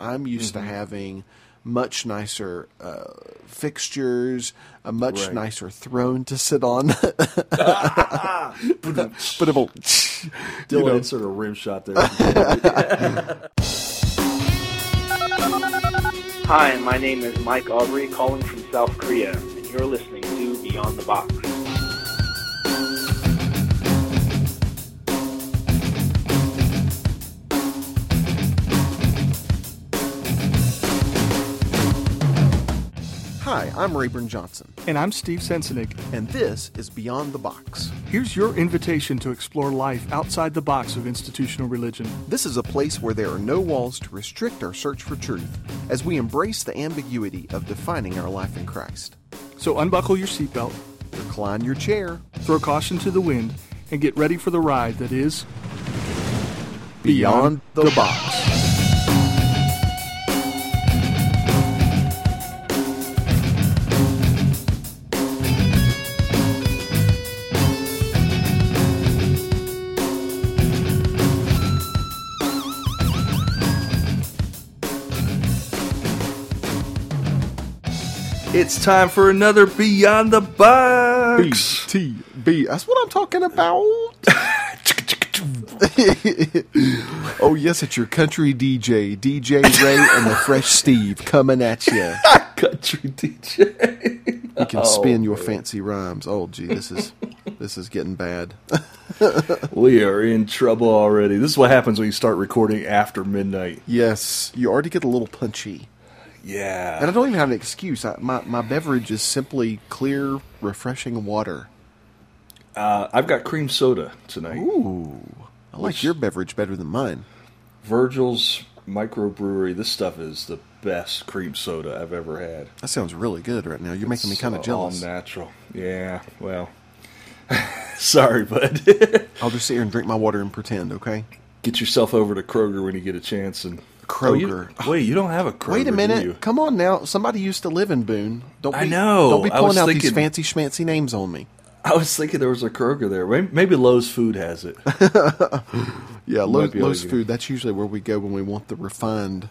I'm used Mm-hmm. to having much nicer uh, fixtures, a much Right. nicer throne to sit on. but it will. Dylan insert a rim shot there. Hi, my name is Mike Aubrey, calling from South Korea, and you're listening to Beyond the Box. I'm Rayburn Johnson, And I'm Steve Sensenig. and this is Beyond the Box. Here's your invitation to explore life outside the box of institutional religion. This is a place where there are no walls to restrict our search for truth as we embrace the ambiguity of defining our life in Christ. So unbuckle your seatbelt, Recline your chair. throw caution to the wind, and get ready for the ride that is Beyond the Box. It's time for another Beyond the B Box. T B. That's what I'm talking about. oh yes, it's your country DJ, DJ Ray and the Fresh Steve coming at you. Country DJ. You can oh, spin your fancy rhymes. Oh gee, this is this is getting bad. We are in trouble already. This is what happens when you start recording after midnight. yes, you already get a little punchy. Yeah. And I don't even have an excuse. I, my my beverage is simply clear, refreshing water. Uh, I've got cream soda tonight. Ooh, I like your beverage better than mine. Virgil's microbrewery. This stuff is the best cream soda I've ever had. That sounds really good right now. You're making me kind uh, of jealous. All natural. Yeah. Well. Sorry, bud. I'll just sit here and drink my water and pretend. Okay. get yourself over to Kroger when you get a chance and Kroger. Oh, you- wait, you don't have a Kroger. Wait a minute. Come on now. Somebody used to live in Boone. Don't be, I know. Don't be pulling out these fancy schmancy names on me. I was thinking there was a Kroger there. Maybe, Lowe's Food has it. Yeah, Lowe's, Lowe's food. That's usually where we go when we want the refined uh,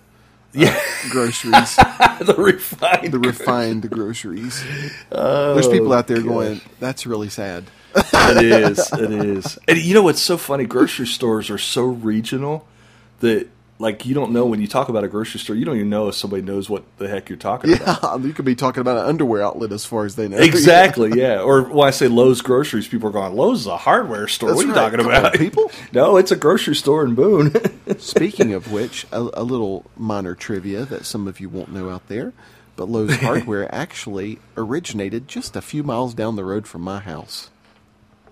yeah, groceries. the refined. the refined groceries. Oh, There's people out there going, "That's really sad." it is. It is. And you know what's so funny? Grocery stores are so regional that like you don't know when you talk about a grocery store, you don't even know if somebody knows what the heck you're talking about. Yeah, you could be talking about an underwear outlet as far as they know. Exactly, yeah. Or when I say Lowe's groceries, people are going, Lowe's is a hardware store. That's what are you talking about? people. No, it's a grocery store in Boone. Speaking of which, a, a little minor trivia that some of you won't know out there, but Lowe's Hardware actually originated just a few miles down the road from my house.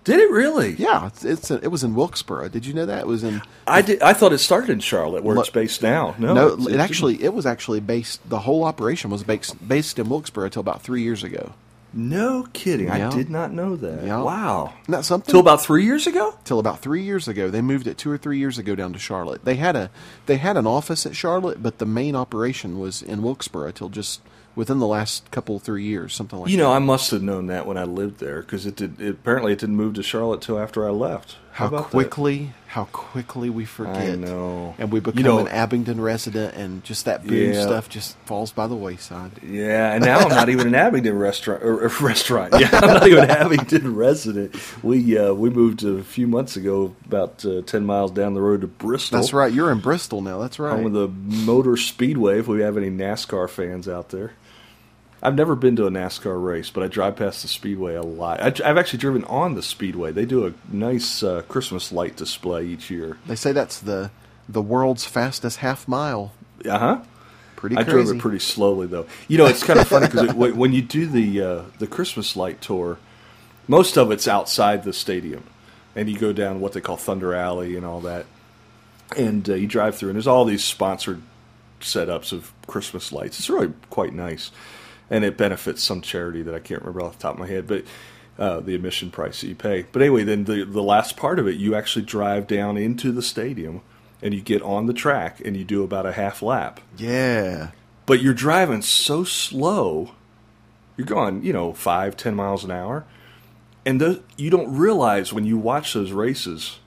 Did it really? Yeah, it's, it's a, it was in Wilkesboro. Did you know that it was in? I did. I thought it started in Charlotte, where Lo- it's based now. No, No, it it's- actually it was actually based. The whole operation was based based in Wilkesboro until about three years ago. No kidding. Yeah. I did not know that. Yeah. Wow. Isn't something? Till about three years ago. till about three years ago. They moved it two or three years ago down to Charlotte. They had a they had an office at Charlotte, but the main operation was in Wilkesboro till just within the last couple three years, something like You that. know, I must have known that when I lived there because it did. It, apparently, it didn't move to Charlotte till after I left. how that? quickly how quickly we forget. know. and we become You know- an Abingdon resident, and just that Boone Yeah. stuff just falls by the wayside. Yeah, and now I'm not even an Abingdon restaurant or, or restaurant. Yeah, I'm not even an Abingdon resident. We uh, we moved a few months ago, about uh, ten miles down the road to Bristol. That's right. You're in Bristol now. That's right. Home of the Motor Speedway. If we have any NASCAR fans out there, I've never been to a NASCAR race, but I drive past the Speedway a lot. I, I've actually driven on the Speedway. They do a nice uh, Christmas light display each year. They say that's the the world's fastest half mile. Uh huh. Pretty I crazy. drove it pretty slowly though. You know, it's kind of funny because when you do the uh, the Christmas light tour, most of it's outside the stadium, and you go down what they call Thunder Alley and all that, and uh, you drive through, and there's all these sponsored setups of Christmas lights. It's really quite nice, and it benefits some charity that I can't remember off the top of my head, but. Uh, the admission price that you pay, but anyway, then the the last part of it, you actually drive down into the stadium, and you get on the track, and you do about a half lap, yeah. but you're driving so slow you're going you know five ten miles an hour and those, you don't realize when you watch those races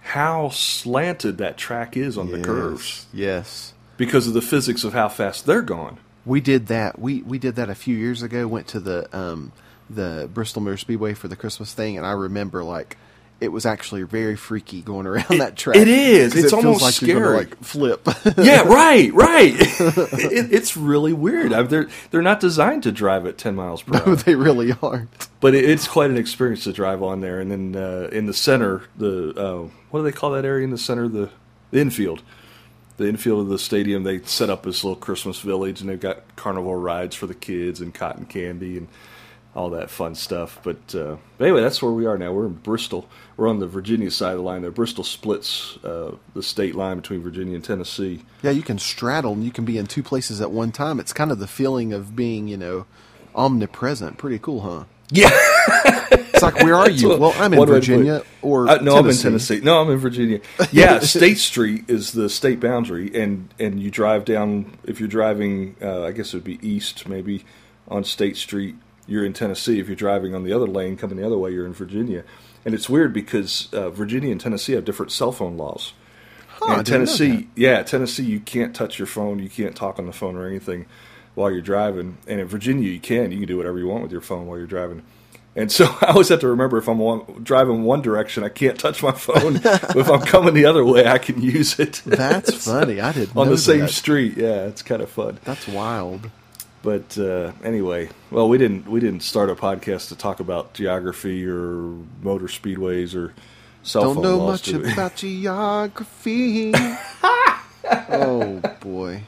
how slanted that track is on the curves Yes. because of the physics of how fast they're going. We did that. We we did that a few years ago. Went to the um, the Bristol Motor Speedway for the Christmas thing, and I remember like it was actually very freaky going around that track. it is. It's it almost like you're gonna, scary. like flip. yeah, right, right. it, it's really weird. I, they're they're not designed to drive at ten miles per no, hour, they really aren't. but it, it's quite an experience to drive on there. And then uh, in the center, the uh, what do they call that area in the center? The, the infield. The infield of the stadium, they set up this little Christmas village, and they've got carnival rides for the kids and cotton candy and all that fun stuff. But, uh, but anyway, that's where we are now. We're in Bristol. We're on the Virginia side of the line there. Bristol splits uh, the state line between Virginia and Tennessee. Yeah, you can straddle and you can be in two places at one time. It's kind of the feeling of being, you know, omnipresent. Pretty cool, huh? Yeah. It's like, where are you? what- well, I'm in one way to put it. Virginia or Uh, no, I'm in Tennessee. Tennessee. No, I'm in Virginia. Yeah, State Street is the state boundary, and and you drive down. If you're driving, uh, I guess it would be east, maybe on State Street. You're in Tennessee. If you're driving on the other lane, coming the other way, you're in Virginia. And it's weird because uh, Virginia and Tennessee have different cell phone laws. Huh, in Tennessee, yeah, Tennessee, you can't touch your phone, you can't talk on the phone or anything while you're driving. And in Virginia, you can. You can do whatever you want with your phone while you're driving. And so I always have to remember if I'm driving one direction, I can't touch my phone. but if I'm coming the other way, I can use it. That's funny. I didn't on the same that. street. Yeah, it's kind of fun. That's wild. But uh, anyway, well, we didn't we didn't start a podcast to talk about geography or motor speedways or cell Don't phone know laws. much about geography. oh boy,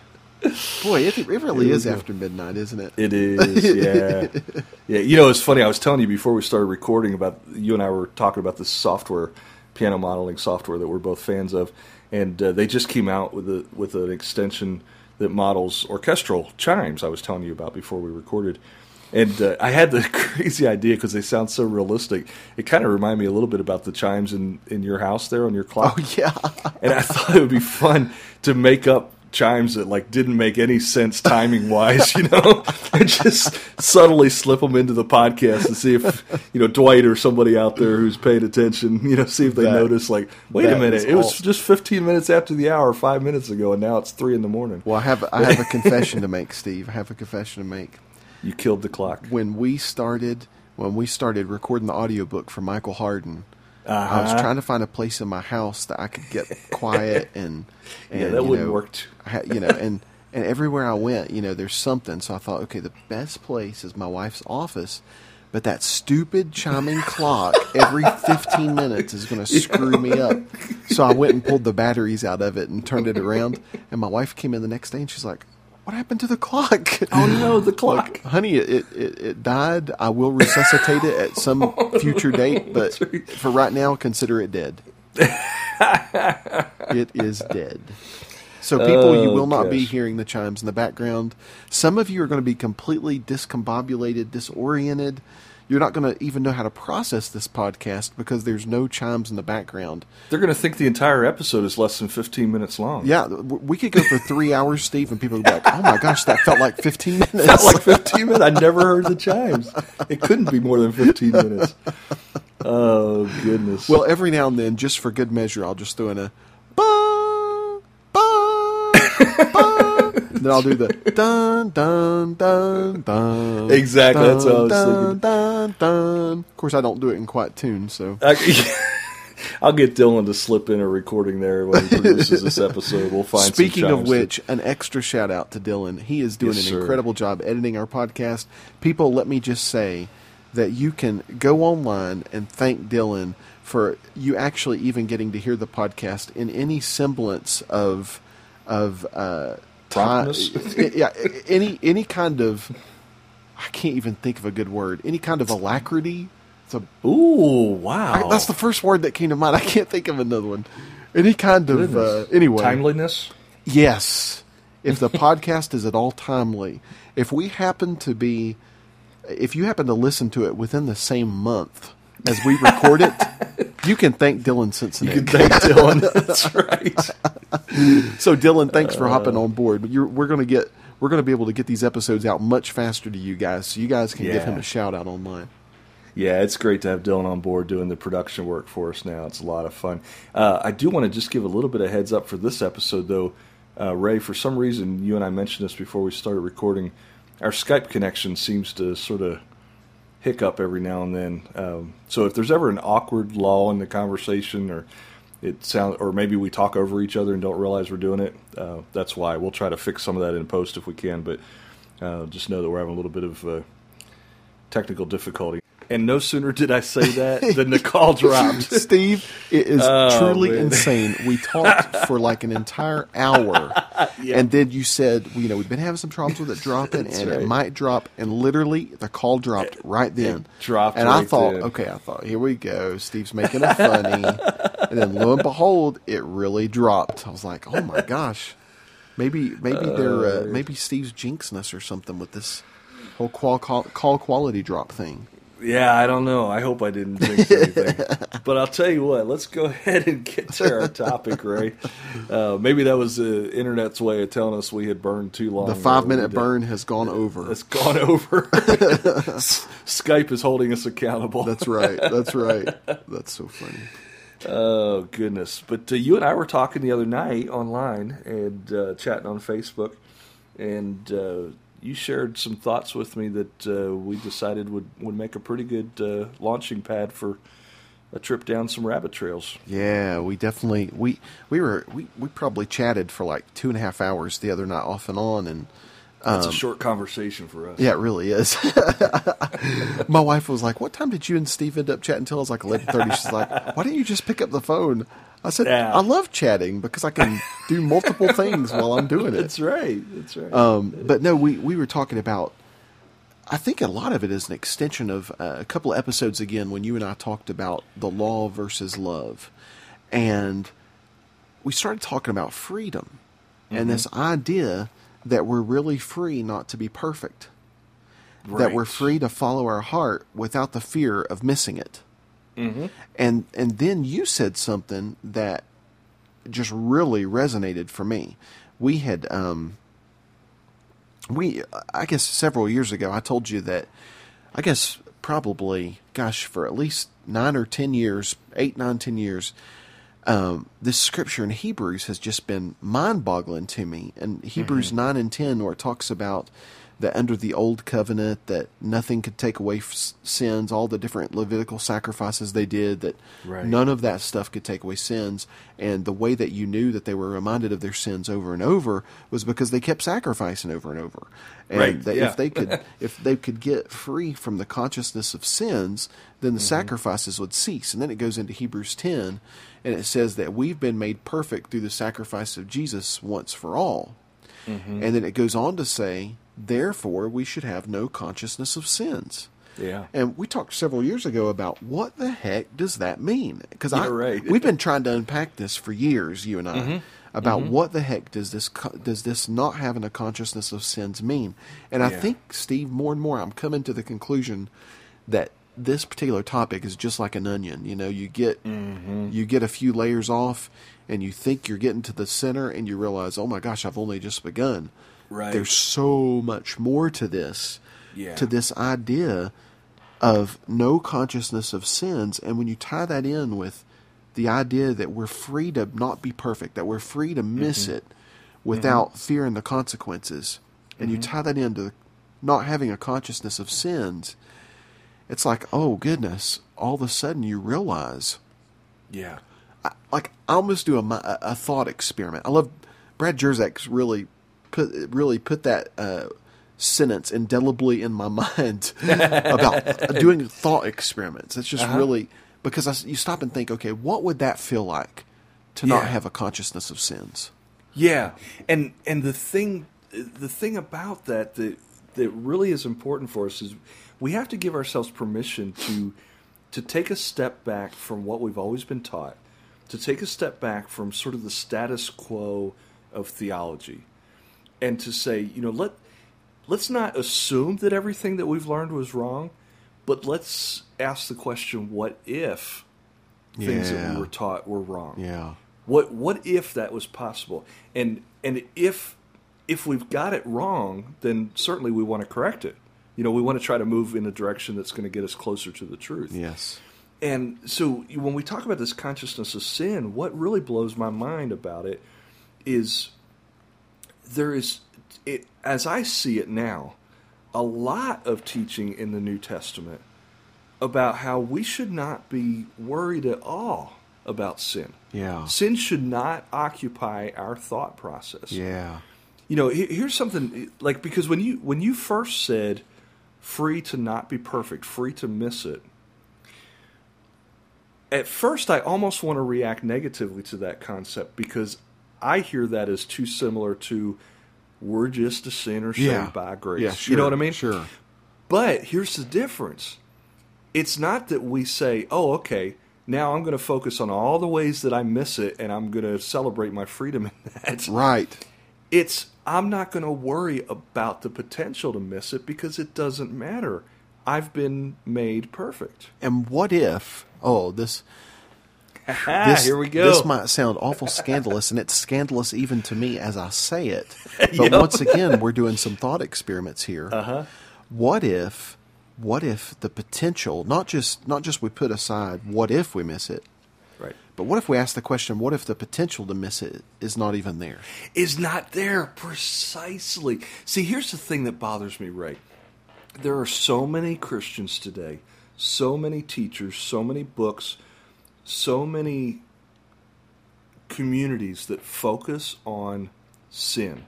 boy, it, it really is after midnight, isn't it? It is, yeah, yeah. You know, it's funny. I was telling you before we started recording about you and I were talking about this software, piano modeling software that we're both fans of, and uh, they just came out with a with an extension that models orchestral chimes. I was telling you about before we recorded. And uh, I had the crazy idea because they sound so realistic. It kind of reminded me a little bit about the chimes in, in your house there on your clock Oh yeah, and I thought it would be fun to make up chimes that like didn't make any sense timing wise, you know, and just subtly slip them into the podcast and see if you know Dwight or somebody out there who's paying attention, you know, see if they That- notice. Like, wait a minute, it was awesome. just 15 minutes after the hour, five minutes ago, and now it's three in the morning. well, I have I have a confession to make, Steve. I have a confession to make. You killed the clock. When we started, when we started recording the audiobook for Michael Hardin, I was Uh-huh. trying to find a place in my house that I could get quiet and, and Yeah, that wouldn't know, work you know, and and everywhere I went, you know, there's something. So I thought, okay, the best place is my wife's office. But that stupid chiming clock every 15 minutes is going to screw me up. So I went and pulled the batteries out of it and turned it around. And my wife came in the next day and she's like, "What happened to the clock?" Oh no, the clock. Like, honey, it, it it died. I will resuscitate it at some oh, future date, but for right now, consider it dead. it is dead. So, people, you Oh, will not be oh, hearing the chimes in the background. Some of you are going to be completely discombobulated, disoriented. You're not going to even know how to process this podcast because there's no chimes in the background. They're going to think the entire episode is less than 15 minutes long. Yeah, we could go for three hours, Steve, and people would be like, "Oh my gosh, that felt like 15 minutes." Not like 15 minutes. I never heard the chimes. It couldn't be more than 15 minutes. Oh, goodness. Well, every now and then, just for good measure, I'll just throw in a ba ba ba. then I'll do the dun dun dun dun. Exactly, Dun, that's what I was dun, thinking. Dun, dun. Of course, I don't do it in quite tune, so I, I'll get Dylan to slip in a recording there when he produces this episode. We'll find. some Speaking of chimes to- which, an extra shout out to Dylan. He is doing Yes, an sir. incredible job editing our podcast. People, let me just say that you can go online and thank Dylan for you actually even getting to hear the podcast in any semblance of of uh, Promptness? yeah, any any kind of I can't even think of a good word. Any kind of alacrity. It's a Ooh, wow. I- that's the first word that came to mind. I can't think of another one. Any kind of uh, anyway. timeliness. Yes. If the podcast is at all timely, if we happen to be, if you happen to listen to it within the same month as we record it, you can thank Dylan Cincinnati. You can thank Dylan. That's right. so Dylan, thanks for hopping on board. You're, we're going to get, we're going to be able to get these episodes out much faster to you guys, so you guys can give him a shout out online. Yeah, it's great to have Dylan on board doing the production work for us now. It's a lot of fun. Uh, I do want to just give a little bit of heads up for this episode, though. Uh, Ray, for some reason, you and I mentioned this before we started recording. Our Skype connection seems to sort of hiccup every now and then. Um, so if there's ever an awkward lull in the conversation, or it sound, or maybe we talk over each other and don't realize we're doing it, uh, that's why. We'll try to fix some of that in post if we can, but uh, just know that we're having a little bit of uh, technical difficulty. And no sooner did I say that than the call dropped. Steve, it is Oh, truly man. insane. We talked for like an entire hour, and then you said, you know, we've been having some problems with it dropping, and right. it might drop, and literally the call dropped right then. dropped and I thought, then. okay, I thought, here we go. Steve's making a funny, and then lo and behold, it really dropped. I was like, oh my gosh, maybe maybe they're uh, maybe Steve's jinxing us or something with this whole call call, call quality drop thing. Yeah, I don't know. I hope I didn't jinx anything. but I'll tell you what. Let's go ahead and get to our topic, Ray. Uh, maybe that was the internet's way of telling us we had burned too long. The five minute burn has gone over. It's gone over. Skype is holding us accountable. That's right. That's right. That's so funny. Oh goodness! But uh, you and I were talking the other night online and uh, chatting on Facebook, and uh, you shared some thoughts with me that uh, we decided would would make a pretty good uh, launching pad for a trip down some rabbit trails. Yeah, we definitely we we were we, we probably chatted for like two and a half hours the other night off and on and That's a short conversation for us. Um, yeah, it really is. My wife was like, "What time did you and Steve end up chatting until?" I was like eleven thirty. She's like, "Why didn't you just pick up the phone?" I said, Yeah. "I love chatting because I can do multiple things while I'm doing it." That's right. That's right. Um, but no, we, we were talking about. I think a lot of it is an extension of uh, a couple of episodes again when you and I talked about the law versus love, and we started talking about freedom and this idea that we're really free not to be perfect, that we're free to follow our heart without the fear of missing it. And and then you said something that just really resonated for me. We had um, we I guess several years ago I told you that I guess probably gosh for at least nine or ten years, eight, nine, ten years, um, this scripture in Hebrews has just been mind boggling to me. And Hebrews nine and ten where it talks about that under the old covenant that nothing could take away f- sins, all the different Levitical sacrifices they did, that Right. none of that stuff could take away sins. And the way that you knew that they were reminded of their sins over and over was because they kept sacrificing over and over. And Right, that yeah. if they could if they could get free from the consciousness of sins, then the Mm-hmm. sacrifices would cease. And then it goes into Hebrews 10 and it says that we've been made perfect through the sacrifice of Jesus once for all. Mm-hmm. And then it goes on to say, therefore we should have no consciousness of sins. yeah. And we talked several years ago about what the heck does that mean? Because I right. we've been trying to unpack this for years, you and I, Mm-hmm. about what the heck does this does this not having a consciousness of sins mean? And I think Steve, more and more, I'm coming to the conclusion that this particular topic is just like an onion. You know, you get Mm-hmm. you get a few layers off, and you think you're getting to the center, and you realize, oh my gosh, I've only just begun. Right. There's so much more to this Yeah. to this idea of no consciousness of sins. And when you tie that in with the idea that we're free to not be perfect, that we're free to miss mm-hmm. it without mm-hmm. fearing the consequences, and you mm-hmm. tie that into not having a consciousness of sins, it's like, oh goodness, all of a sudden you realize yeah. I, like I almost do a, a thought experiment. I love Brad Jersak's really put really put that uh, sentence indelibly in my mind about doing thought experiments. It's just really because I you stop and think, okay, what would that feel like to not have a consciousness of sins? Yeah, and and the thing the thing about that that that really is important for us is we have to give ourselves permission to to take a step back from what we've always been taught, to take a step back from sort of the status quo of theology, and to say, you know, let let's not assume that everything that we've learned was wrong, but let's ask the question, what if things that we were taught were wrong? Yeah, What what if that was possible? And and if if we've got it wrong, then certainly we want to correct it. You know, we want to try to move in a direction that's going to get us closer to the truth. yes, And so when we talk about this consciousness of sin, what really blows my mind about it is there is, it, as I see it now, a lot of teaching in the New Testament about how we should not be worried at all about sin. Yeah. Sin should not occupy our thought process. Yeah. You know, here's something like because when you when you first said free to not be perfect, free to miss it. At first I almost want to react negatively to that concept because I hear that as too similar to we're just a sinner saved Yeah. by grace. Yeah, You know what I mean? sure. But here's the difference. It's not that we say, "Oh, okay, now I'm going to focus on all the ways that I miss it and I'm going to celebrate my freedom in that." Right. It's I'm not going to worry about the potential to miss it because it doesn't matter. I've been made perfect. And what if? Oh, this. Ah, this here we go. This might sound awful scandalous, and it's scandalous even to me as I say it. But once again, we're doing some thought experiments here. Uh-huh. What if? What if the potential, not just not just we put aside, what if we miss it. But what if we ask the question, what if the potential to miss it is not even there? is not there precisely. See, here's the thing that bothers me, Ray. There are so many Christians today, so many teachers, so many books, so many communities that focus on sin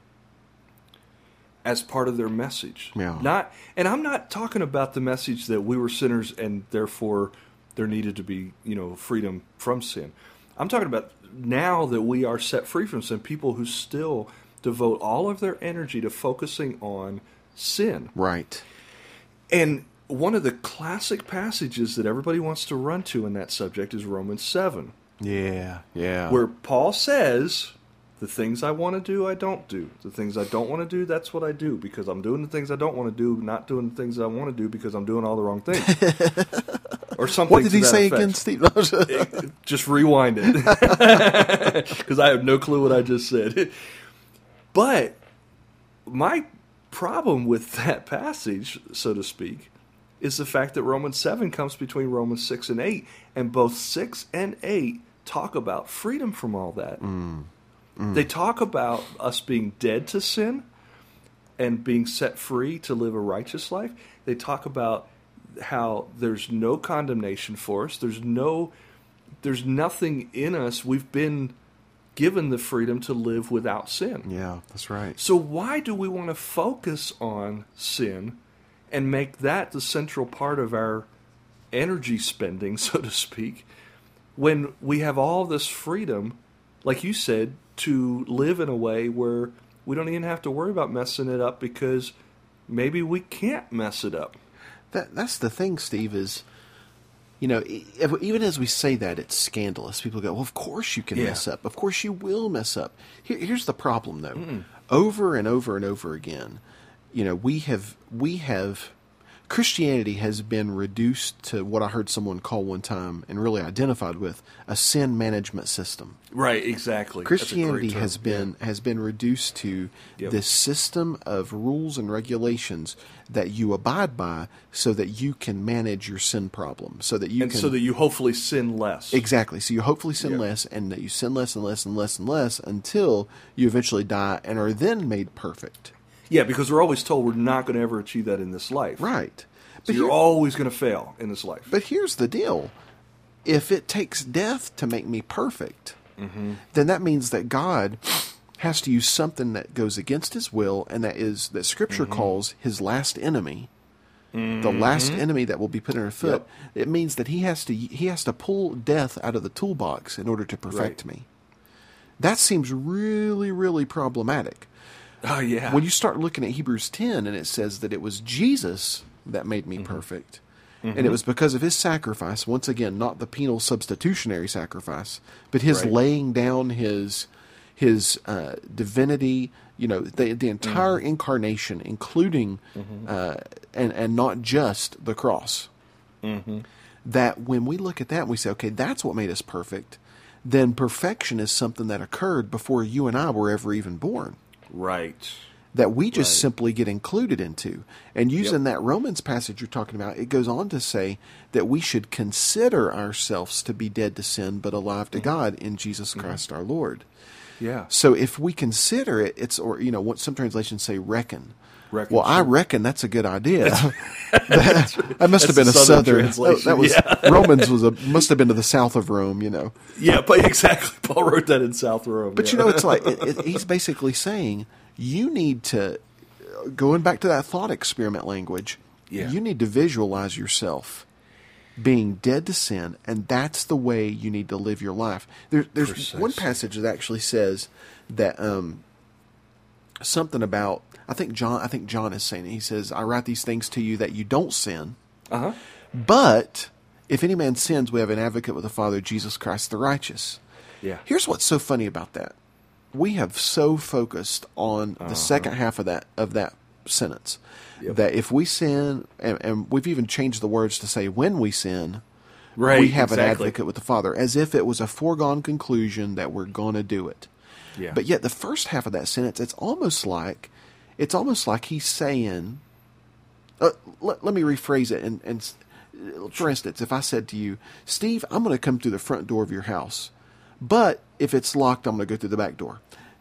as part of their message. Yeah. Not and I'm not talking about the message that we were sinners and therefore there needed to be, you know, freedom from sin. I'm talking about now that we are set free from sin, people who still devote all of their energy to focusing on sin. Right. And one of the classic passages that everybody wants to run to in that subject is Romans 7, Yeah. Yeah. where Paul says, The things I want to do, I don't do. The things I don't want to do, that's what I do because I'm doing the things I don't want to do, not doing the things I want to do because I'm doing all the wrong things. or something. what did to he that say effect. again, Steve? just rewind it because I have no clue what I just said. But my problem with that passage, so to speak, is the fact that Romans 7 comes between Romans 6 and 8, and both 6 and 8 talk about freedom from all that. Mm. Mm. They talk about us being dead to sin and being set free to live a righteous life. They talk about how there's no condemnation for us. There's no there's nothing in us. We've been given the freedom to live without sin. yeah, that's right. So why do we want to focus on sin and make that the central part of our energy spending, so to speak, when we have all this freedom, like you said, to live in a way where we don't even have to worry about messing it up because maybe we can't mess it up. That that's the thing, Steve. Is you know, even as we say that, it's scandalous. People go, "Well, of course you can Yeah. mess up. Of course you will mess up." Here, here's the problem, though. Over and over and over again, you know, we have we have Christianity has been reduced to what I heard someone call one time and really identified with a sin management system. Right, exactly. Christianity has been has been reduced to Yep. this system of rules and regulations that you abide by, so that you can manage your sin problem, so that you and can so that you hopefully sin less. exactly. So you hopefully sin Yeah. less, and that you sin less and less and less and less until you eventually die and are then made perfect. Yeah, because we're always told we're not going to ever achieve that in this life. Right. So But you're here- always going to fail in this life. But here's the deal: if it takes death to make me perfect, Mm-hmm. then that means that God has to use something that goes against His will, and that is that Scripture Mm-hmm. calls His last enemy, the last enemy that will be put in our foot. It means that He has to He has to pull death out of the toolbox in order to perfect Right. me. That seems really, really problematic. Oh yeah. When you start looking at Hebrews 10 and it says that it was Jesus that made me mm-hmm. perfect, and it mm-hmm. was because of his sacrifice, once again, not the penal substitutionary sacrifice, but his Right. laying down his his uh, divinity, you know, the the entire mm-hmm. incarnation, including uh, and and not just the cross. That when we look at that, and we say, okay, that's what made us perfect. Then perfection is something that occurred before you and I were ever even born right. that we just Right. simply get included into. And using that Romans passage you're talking about, it goes on to say that we should consider ourselves to be dead to sin but alive Mm-hmm. to God in Jesus Christ our Lord. Yeah. So if we consider it, it's or you know what some translations say reckon. Reckon, well, I reckon that's a good idea. that, that must have been a Southern southern. translation, That was yeah. Romans was a must have been to the south of Rome. You know. Yeah, but exactly. Paul wrote that in South Rome. But yeah. you know, it's like it, it, he's basically saying you need to going back to that thought experiment language. Yeah. You need to visualize yourself being dead to sin, and that's the way you need to live your life. There, there's one passage that actually says that um, something about. I think John. I think John is saying it. He says, "I write these things to you that you don't sin." uh-huh. But if any man sins, we have an advocate with the Father, Jesus Christ the righteous. Yeah. Here's what's so funny about that. We have so focused on Uh-huh. the second half of that of that sentence Yep. that if we sin, and, and we've even changed the words to say when we sin, Right, we have an advocate with the Father, as if it was a foregone conclusion that we're going to do it. Yeah. But yet, the first half of that sentence, it's almost like it's almost like he's saying. Uh, let, let me rephrase it. And, and for instance, if I said to you, Steve, I'm going to come through the front door of your house, but if it's locked, I'm going to go through the back door.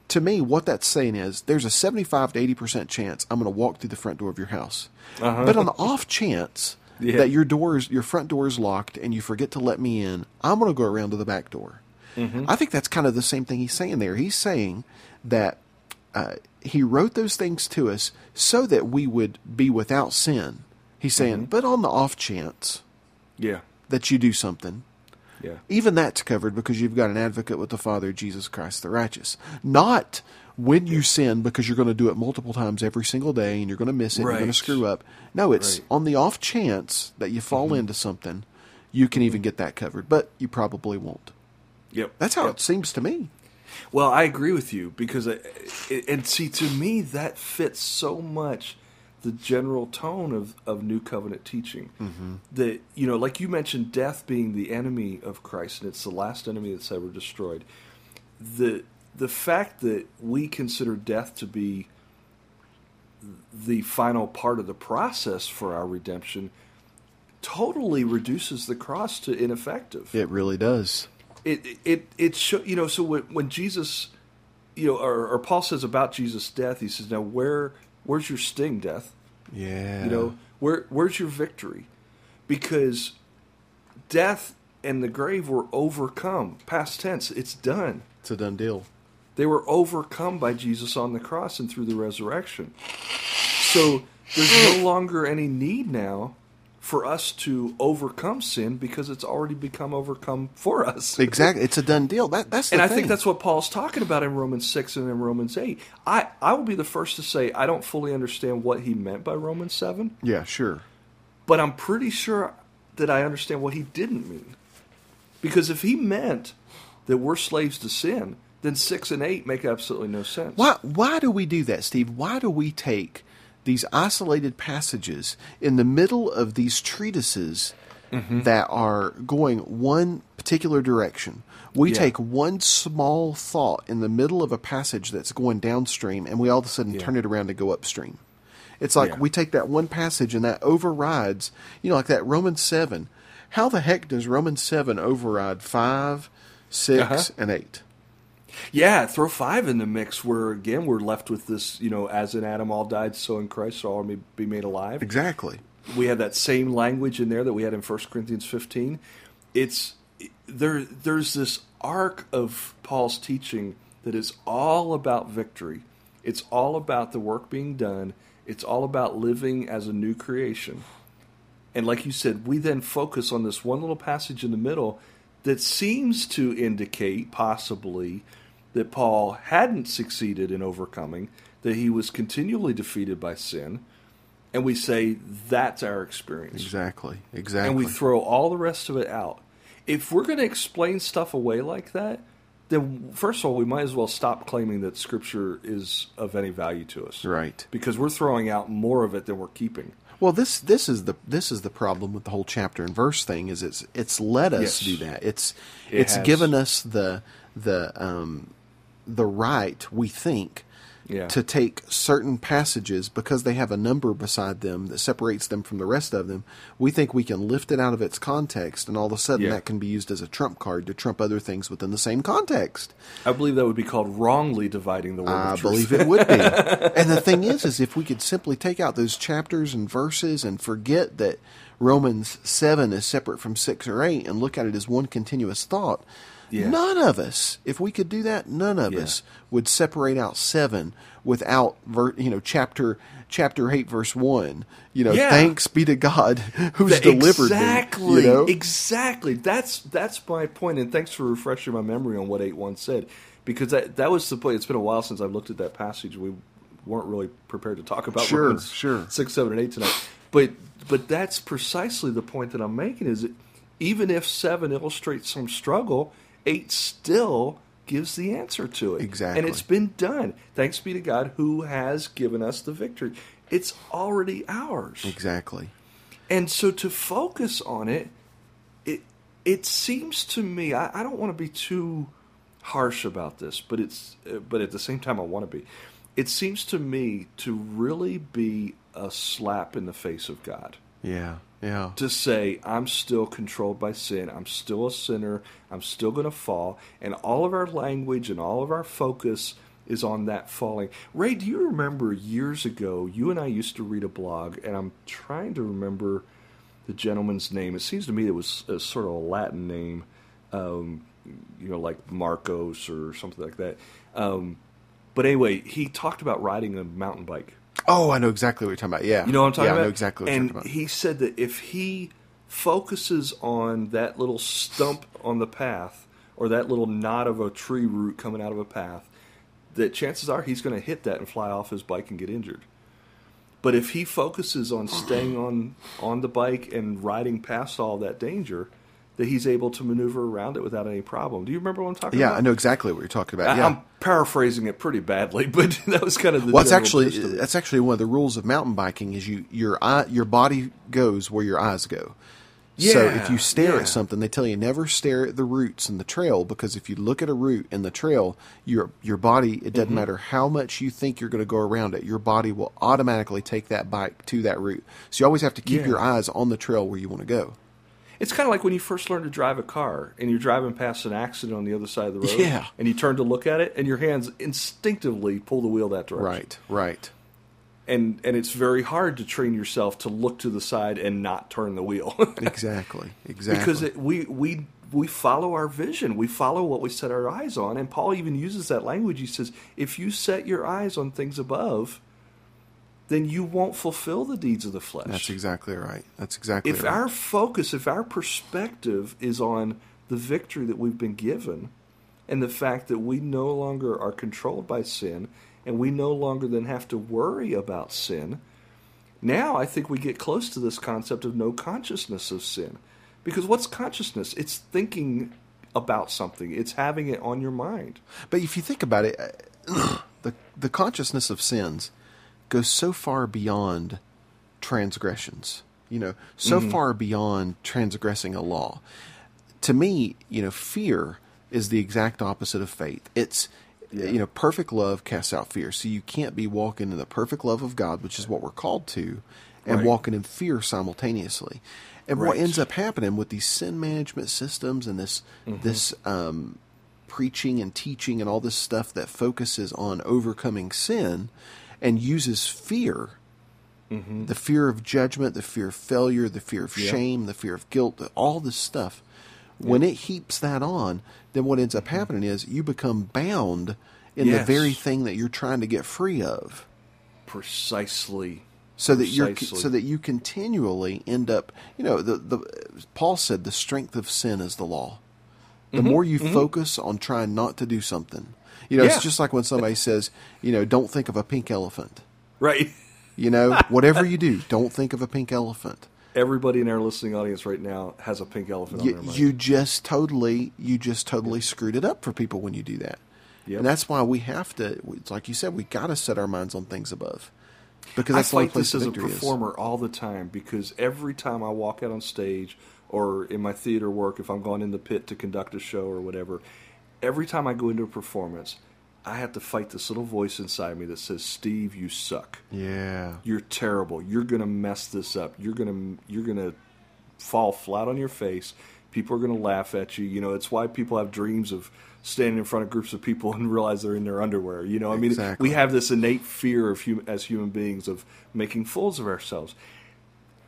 To me, what that's saying is there's a 75 to 80 percent chance I'm going to walk through the front door of your house. But on the off chance Yeah. that your doors, your front door is locked, and you forget to let me in, I'm going to go around to the back door. I think that's kind of the same thing he's saying there. He's saying that uh, he wrote those things to us so that we would be without sin. He's saying, mm-hmm. but on the off chance yeah. that you do something, Yeah. even that's covered because you've got an advocate with the Father, Jesus Christ the righteous. Not when you sin because you're going to do it multiple times every single day and you're going to miss it, and you're going to screw up. No, it's Right. on the off chance that you fall mm-hmm. into something, you can even mm-hmm. get that covered, but you probably won't. Yep. That's how Yep. it seems to me. Well, I agree with you because, uh, I, and see, to me, that fits so much the general tone of, of New Covenant teaching. Mm-hmm. That, you know, like you mentioned, death being the enemy of Christ, and it's the last enemy that's ever destroyed. The, the fact that we consider death to be the final part of the process for our redemption totally reduces the cross to ineffective It really does. It it it show, you know so when, when Jesus you know or, or Paul says about Jesus' death he says now where where's your sting death? Yeah. you know where where's your victory? Because death and the grave were overcome. Past tense it's done. It's a done deal. they were overcome by Jesus on the cross and through the resurrection. So there's no longer any need now for us to overcome sin because it's already become overcome for us Exactly. It's a done deal. That, that's the and I thing. think that's what Paul's talking about in Romans 6 and in Romans 8. I, I will be the first to say I don't fully understand what he meant by Romans 7, Yeah, sure. but I'm pretty sure that I understand what he didn't mean. Because if he meant that we're slaves to sin, then 6 and 8 make absolutely no sense. Why why do we do that, Steve? Why do we take these isolated passages in the middle of these treatises Mm-hmm. that are going one particular direction? We Yeah. take one small thought in the middle of a passage that's going downstream and we all of a sudden Yeah. turn it around to go upstream. It's like Yeah. we take that one passage and that overrides, you know, like that Romans 7. How the heck does Romans 7 override 5, 6, Uh-huh. and 8? Yeah, throw 5 in the mix where, again, we're left with this, you know, as in Adam all died, so in Christ all may be made alive. Exactly. we have that same language in there that we had in 1 Corinthians 15. It's there there's this arc of Paul's teaching that is all about victory. It's all about the work being done. It's all about living as a new creation. And like you said, we then focus on this one little passage in the middle that seems to indicate possibly that Paul hadn't succeeded in overcoming, that he was continually defeated by sin and we say that's our experience. Exactly. Exactly. And we throw all the rest of it out. If we're going to explain stuff away like that, then first of all, we might as well stop claiming that Scripture is of any value to us, Right. Because we're throwing out more of it than we're keeping. Well, this this is the this is the problem with the whole chapter and verse thing is it's it's let us Yes. do that. It's It it's has. given us the the um the right we think Yeah. to take certain passages because they have a number beside them that separates them from the rest of them. We think we can lift it out of its context, and all of a sudden Yeah. that can be used as a trump card to trump other things within the same context. I believe that would be called wrongly dividing the word. I believe it would be. and the thing is, is if we could simply take out those chapters and verses and forget that Romans seven is separate from six or eight and look at it as one continuous thought, Yeah. none of us, if we could do that, none of Yeah. us would separate out seven without, ver, you know, chapter chapter eight, verse one. You know, Yeah. thanks be to God who's That- delivered me. exactly You know? exactly that's that's my point and thanks for refreshing my memory on what 8-1 said because that that was the point it's been a while since i've looked at that passage we weren't really prepared to talk about Sure, sure. 6 7 and 8 tonight but but that's precisely the point that i'm making is that even if 7 illustrates some struggle 8 still gives the answer to it Exactly. and it's been done thanks be to god who has given us the victory it's already ours Exactly. and so to focus on it, it it seems to me I, I don't want to be too harsh about this, but it's but at the same time I want to be. It seems to me to really be a slap in the face of God Yeah. Yeah. to say I'm still controlled by sin. I'm still a sinner. I'm still going to fall, and all of our language and all of our focus is on that falling. Ray, do you remember years ago? You and I used to read a blog, and I'm trying to remember the gentleman's name. It seems to me it was a sort of a Latin name, um, you know, like Marcos or something like that. Um, but anyway, he talked about riding a mountain bike. Oh, I know exactly what you're talking about. Yeah. You know what I'm talking yeah, about? I know exactly what and you're talking about. he said that if he focuses on that little stump on the path or that little knot of a tree root coming out of a path, that chances are he's going to hit that and fly off his bike and get injured. But if he focuses on staying on on the bike and riding past all that danger, that he's able to maneuver around it without any problem. Do you remember what I'm talking Yeah, about? Yeah, I know exactly what you're talking about. I- yeah. I'm paraphrasing it pretty badly, but that was kind of the well, that's actually it. that's actually one of the rules of mountain biking is you your eye your body goes where your eyes go. Yeah, so if you stare yeah. at something, they tell you never stare at the roots in the trail because if you look at a root in the trail, your your body it doesn't Mm-hmm. matter how much you think you're going to go around it, your body will automatically take that bike to that root. So you always have to keep Yeah. your eyes on the trail where you want to go. It's kind of like when you first learn to drive a car and you're driving past an accident on the other side of the road. Yeah. And you turn to look at it and your hands instinctively pull the wheel that direction. Right, right. And and it's very hard to train yourself to look to the side and not turn the wheel. Exactly, exactly. because it, we we we follow our vision. We follow what we set our eyes on. And Paul even uses that language. He says, "If you set your eyes on things above, then you won't fulfill the deeds of the flesh." that's exactly right. That's exactly if right. our focus, if our perspective is on the victory that we've been given and the fact that we no longer are controlled by sin and we no longer then have to worry about sin, now I think we get close to this concept of no consciousness of sin. Because what's consciousness? It's thinking about something, it's having it on your mind. But if you think about it, the the consciousness of sins goes so far beyond transgressions. You know, so Mm-hmm. far beyond transgressing a law. To me, you know, fear is the exact opposite of faith. It's you know, perfect love casts out fear. So you can't be walking in the perfect love of God, which is what we're called to, and Right. walking in fear simultaneously. And what ends up happening with these sin management systems and this this um, preaching and teaching and all this stuff that focuses on overcoming sin and uses fear mm-hmm. the fear of judgment, the fear of failure, the fear of Yeah. shame, the fear of guilt, all this stuff. When it heaps that on, then what ends up mm-hmm. happening is you become bound in the very thing that you're trying to get free of. Precisely. So that you're so that you continually end up, you know, the the Paul said the strength of sin is the law. The Mm-hmm. more you mm-hmm. focus on trying not to do something. You know, Yeah. it's just like when somebody says, you know, don't think of a pink elephant. Right. You know, whatever you do, don't think of a pink elephant. Everybody in our listening audience right now has a pink elephant on you, their mind. you just totally you just totally screwed it up for people when you do that Yep. and that's why we have to it's like you said we got to set our minds on things above because I that's only fight this as a victory is. performer all the time because every time I walk out on stage or in my theater work, if I'm going in the pit to conduct a show or whatever, every time I go into a performance, I have to fight this little voice inside me that says, "Steve, you suck. Yeah. You're terrible. You're gonna mess this up. You're gonna you're gonna fall flat on your face. People are gonna laugh at you. You know, it's why people have dreams of standing in front of groups of people and realize they're in their underwear. You know, I mean, Exactly. we have this innate fear of hum- as human beings of making fools of ourselves.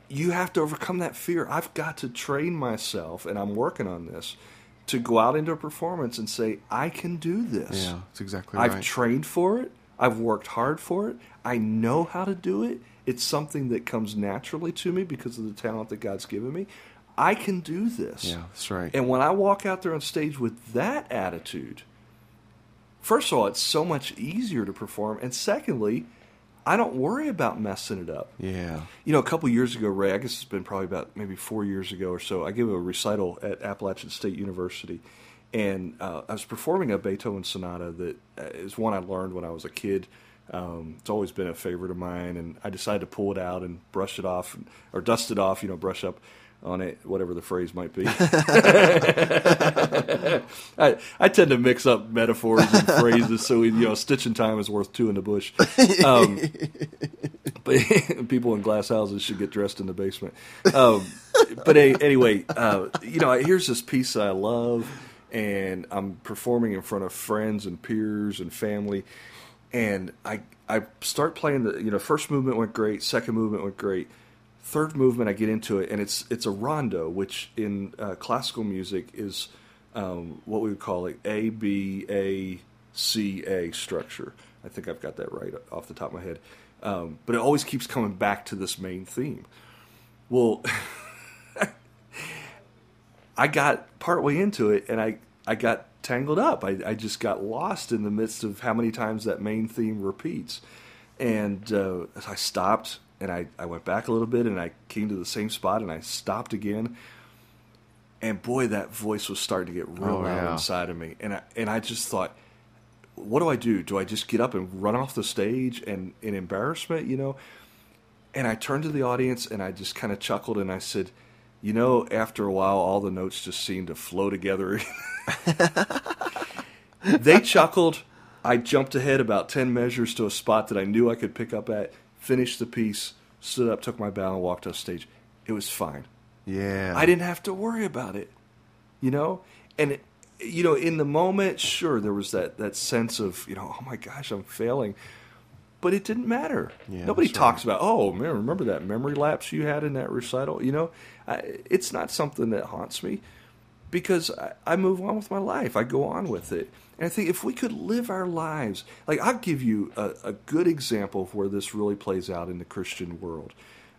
You have to overcome that fear. I've got to train myself, and I'm working on this, to go out into a performance and say, I can do this. Yeah, that's exactly I've right. trained for it. I've worked hard for it. I know how to do it. It's something that comes naturally to me because of the talent that God's given me. I can do this. Yeah, that's right. And when I walk out there on stage with that attitude, first of all, it's so much easier to perform. And secondly, I don't worry about messing it up. yeah. You know, a couple years ago, Ray, I guess it's been probably about maybe four years ago or so, I gave a recital at Appalachian State University. And uh, I was performing a Beethoven sonata that uh, one I learned when I was a kid. Um, it's always been a favorite of mine. And I decided to pull it out and brush it off, or dust it off, you know, brush up on it, whatever the phrase might be. I, I tend to mix up metaphors and phrases, so you know, stitching time is worth two in the bush. Um, but people in glass houses should get dressed in the basement. Um, but a, anyway, uh, you know, here's this piece I love, and I'm performing in front of friends and peers and family, and I I start playing the you know first movement went great, second movement went great. Third movement, I get into it, and it's it's a rondo, which in uh, classical music is um, what we would call it A B A C A structure. I think I've got that right off the top of my head, um, but it always keeps coming back to this main theme. Well, I got partway into it, and I I got tangled up. I, I just got lost in the midst of how many times that main theme repeats, and uh, I stopped and I, I went back a little bit and I came to the same spot and I stopped again. And boy, that voice was starting to get real Oh, loud yeah. inside of me. And I, and I just thought, what do I do? Do I just get up and run off the stage and in embarrassment, you know? And I turned to the audience and I just kind of chuckled and I said, you know, after a while, all the notes just seemed to flow together. they chuckled. I jumped ahead about 10 measures to a spot that I knew I could pick up at, finished the piece, stood up, took my bow, and walked off stage. It was fine. Yeah. I didn't have to worry about it, you know? And, it, you know, in the moment, sure, there was that, that sense of, you know, oh my gosh, I'm failing. But it didn't matter. Yeah, Nobody talks about, oh, man, remember that memory lapse you had in that recital? You know, I, it's not something that haunts me because I, I move on with my life. I go on with it. And I think if we could live our lives, like I'll give you a, a good example of where this really plays out in the Christian world.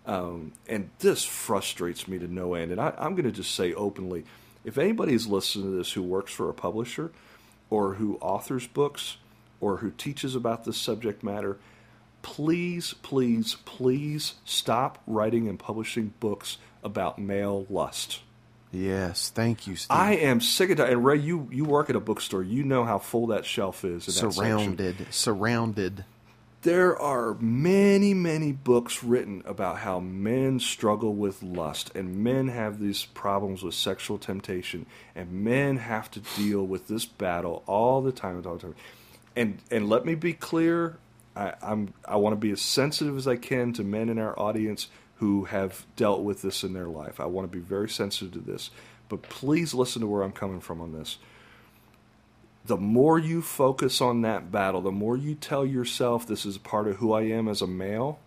Um, and this frustrates me to no end. And I, I'm going to just say openly if anybody anybody's listening to this who works for a publisher or who authors books or who teaches about this subject matter, please, please, please stop writing and publishing books about male lust. Yes. Thank you, Steve. I am sick of that. And Ray, you, you work at a bookstore. You know how full that shelf is. Surrounded. Surrounded. There are many, many books written about how men struggle with lust, and men have these problems with sexual temptation, and men have to deal with this battle all the time. All the time. And and let me be clear, I, I'm I want to be as sensitive as I can to men in our audience who have dealt with this in their life. I want to be very sensitive to this, but please listen to where I'm coming from on this the more you focus on that battle, the more you tell yourself this is a part of who I am as a male,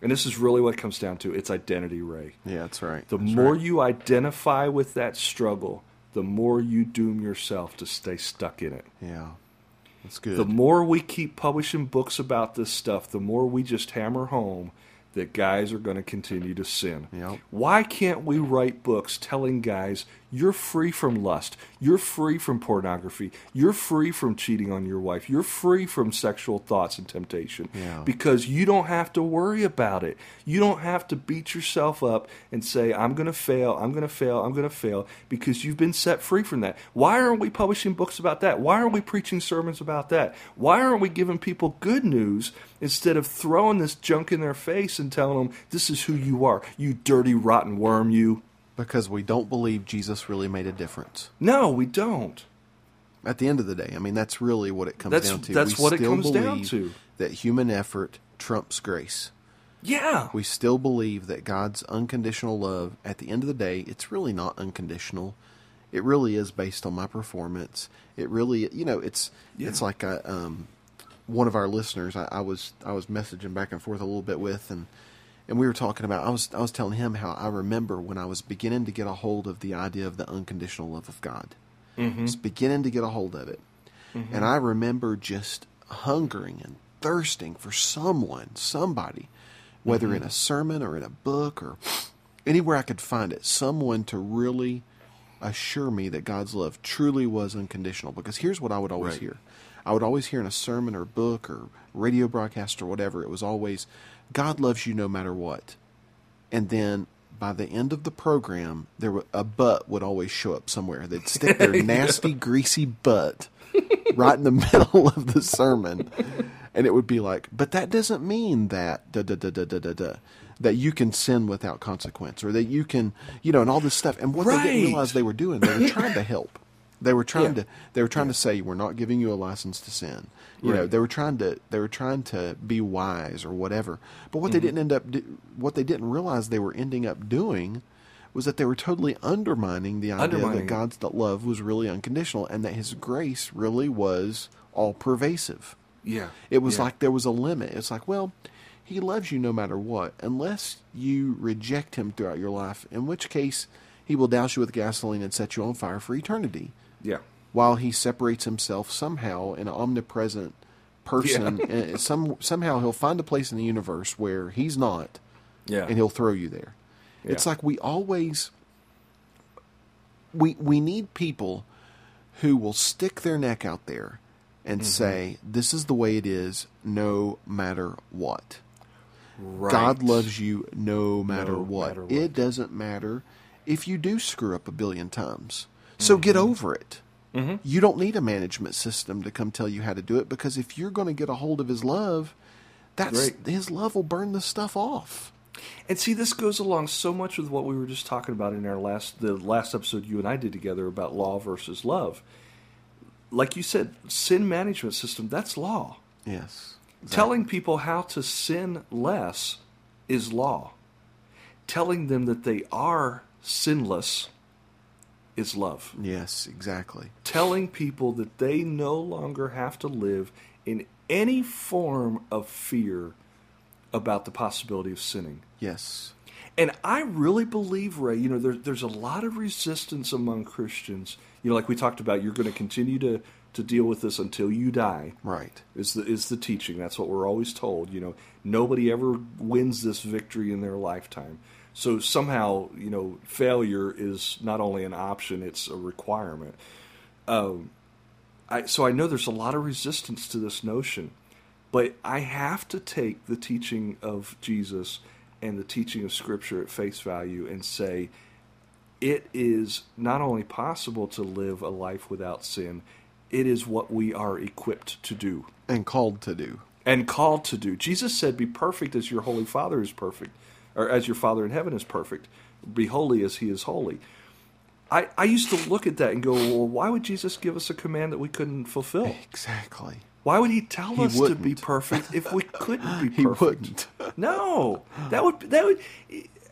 and this is really what it comes down to it's identity, Ray. Yeah, that's right. The That's more right. you identify with that struggle, the more you doom yourself to stay stuck in it. Yeah. That's good. The more we keep publishing books about this stuff, the more we just hammer home that guys are going to continue to sin. Yep. Why can't we write books telling guys you're free from lust, you're free from pornography, you're free from cheating on your wife, you're free from sexual thoughts and temptation Yeah. because you don't have to worry about it. You don't have to beat yourself up and say I'm going to fail, I'm going to fail, I'm going to fail because you've been set free from that. Why aren't we publishing books about that? Why aren't we preaching sermons about that? Why aren't we giving people good news instead of throwing this junk in their face and telling them this is who you are, you dirty rotten worm you? Because we don't believe Jesus really made a difference. No, we don't. At the end of the day, I mean that's really what it comes That's- down to. that's we what it comes down to. That human effort trumps grace. Yeah. We still believe that God's unconditional love, at the end of the day, it's really not unconditional. It really is based on my performance. It really, you know, it's Yeah. it's like a, um, one of our listeners. I, I was I was messaging back and forth a little bit with, and and we were talking about. I was I was telling him how I remember when I was beginning to get a hold of the idea of the unconditional love of God. Mm-hmm. Just beginning to get a hold of it, and I remember just hungering and thirsting for someone, somebody, whether Mm-hmm. in a sermon or in a book or anywhere I could find it, someone to really assure me that God's love truly was unconditional. Because here's what I would always Right. hear I would always hear in a sermon or book or radio broadcast or whatever, it was always, God loves you no matter what. And then by the end of the program, there wa- a butt would always show up somewhere. They'd stick their nasty, greasy butt right in the middle of the sermon, and it would be like, "But that doesn't mean that da da da da da da da." That you can sin without consequence, or that you can, you know, and all this stuff. And what they didn't realize they were doing, they were trying to help. They were trying Yeah. to, they were trying to say, "We're not giving you a license to sin." You know, they were trying to, they were trying to be wise or whatever. But what they Mm-hmm. didn't end up, do, what they didn't realize they were ending up doing, was that they were totally undermining the idea Undermining that. God's love was really unconditional and that His grace really was all pervasive. Yeah. It was Yeah. like there was a limit. It's like, well, He loves you no matter what, unless you reject Him throughout your life, in which case He will douse you with gasoline and set you on fire for eternity. Yeah. While He separates Himself somehow an omnipresent person, and some somehow He'll find a place in the universe where He's not, Yeah. and He'll throw you there. It's like we always we we need people who will stick their neck out there and Mm-hmm. say this is the way it is no matter what. Right. God loves you no matter No what. matter what. It doesn't matter if you do screw up a billion times. So get Mm-hmm. over it. You don't need a management system to come tell you how to do it because if you're going to get a hold of his love, that's Right. his love will burn the stuff off. And see, this goes along so much with what we were just talking about in our last the last episode you and I did together about law versus love. Like you said, sin management system, that's law. Yes. Telling people how to sin less is law. Telling them that they are sinless is love. Yes, exactly. Telling people that they no longer have to live in any form of fear about the possibility of sinning. Yes. And I really believe, Ray, you know, there, there's a lot of resistance among Christians. You know, like we talked about, you're going to continue to, to deal with this until you die. Right. Is the is the teaching? That's what we're always told. You know, nobody ever wins this victory in their lifetime. So somehow, you know, failure is not only an option; it's a requirement. Um, I, so I know there's a lot of resistance to this notion, but I have to take the teaching of Jesus and the teaching of Scripture at face value and say it is not only possible to live a life without sin, it is what we are equipped to do And called to do. and called to do. Jesus said, Be perfect as your holy Father is perfect, or as your Father in heaven is perfect. Be holy as he is holy. I, I used to look at that and go, Well, why would Jesus give us a command that we couldn't fulfill? Exactly. Why would he tell He us to be perfect if we couldn't be perfect? He wouldn't. No, that would that would.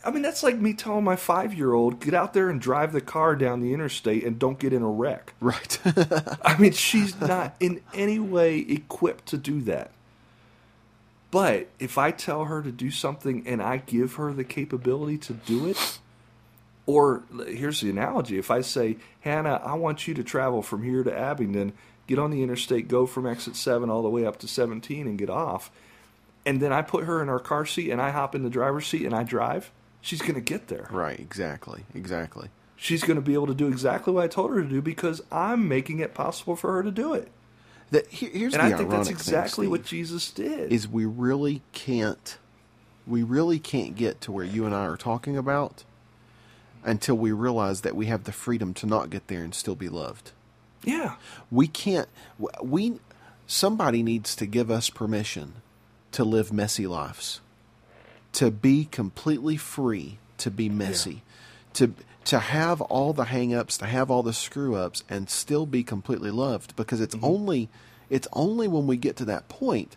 I mean, that's like me telling my five year old get out there and drive the car down the interstate and don't get in a wreck. Right. I mean, she's not in any way equipped to do that. But if I tell her to do something and I give her the capability to do it, or here's the analogy if I say, Hannah, I want you to travel from here to Abingdon, get on the interstate, go from exit 7 all the way up to 17 and get off, and then I put her in our car seat and I hop in the driver's seat and I drive, she's going to get there. right. Exactly. Exactly. She's going to be able to do exactly what I told her to do because I'm making it possible for her to do it. Here, here's And the I think that's exactly thing, what Jesus did. is we really can't we really can't get to where you and I are talking about until we realize that we have the freedom to not get there and still be loved. yeah. We can't we somebody needs to give us permission to live messy lives. To be completely free to be messy. To to have all the hang-ups, to have all the screw-ups and still be completely loved because it's mm-hmm. only it's only when we get to that point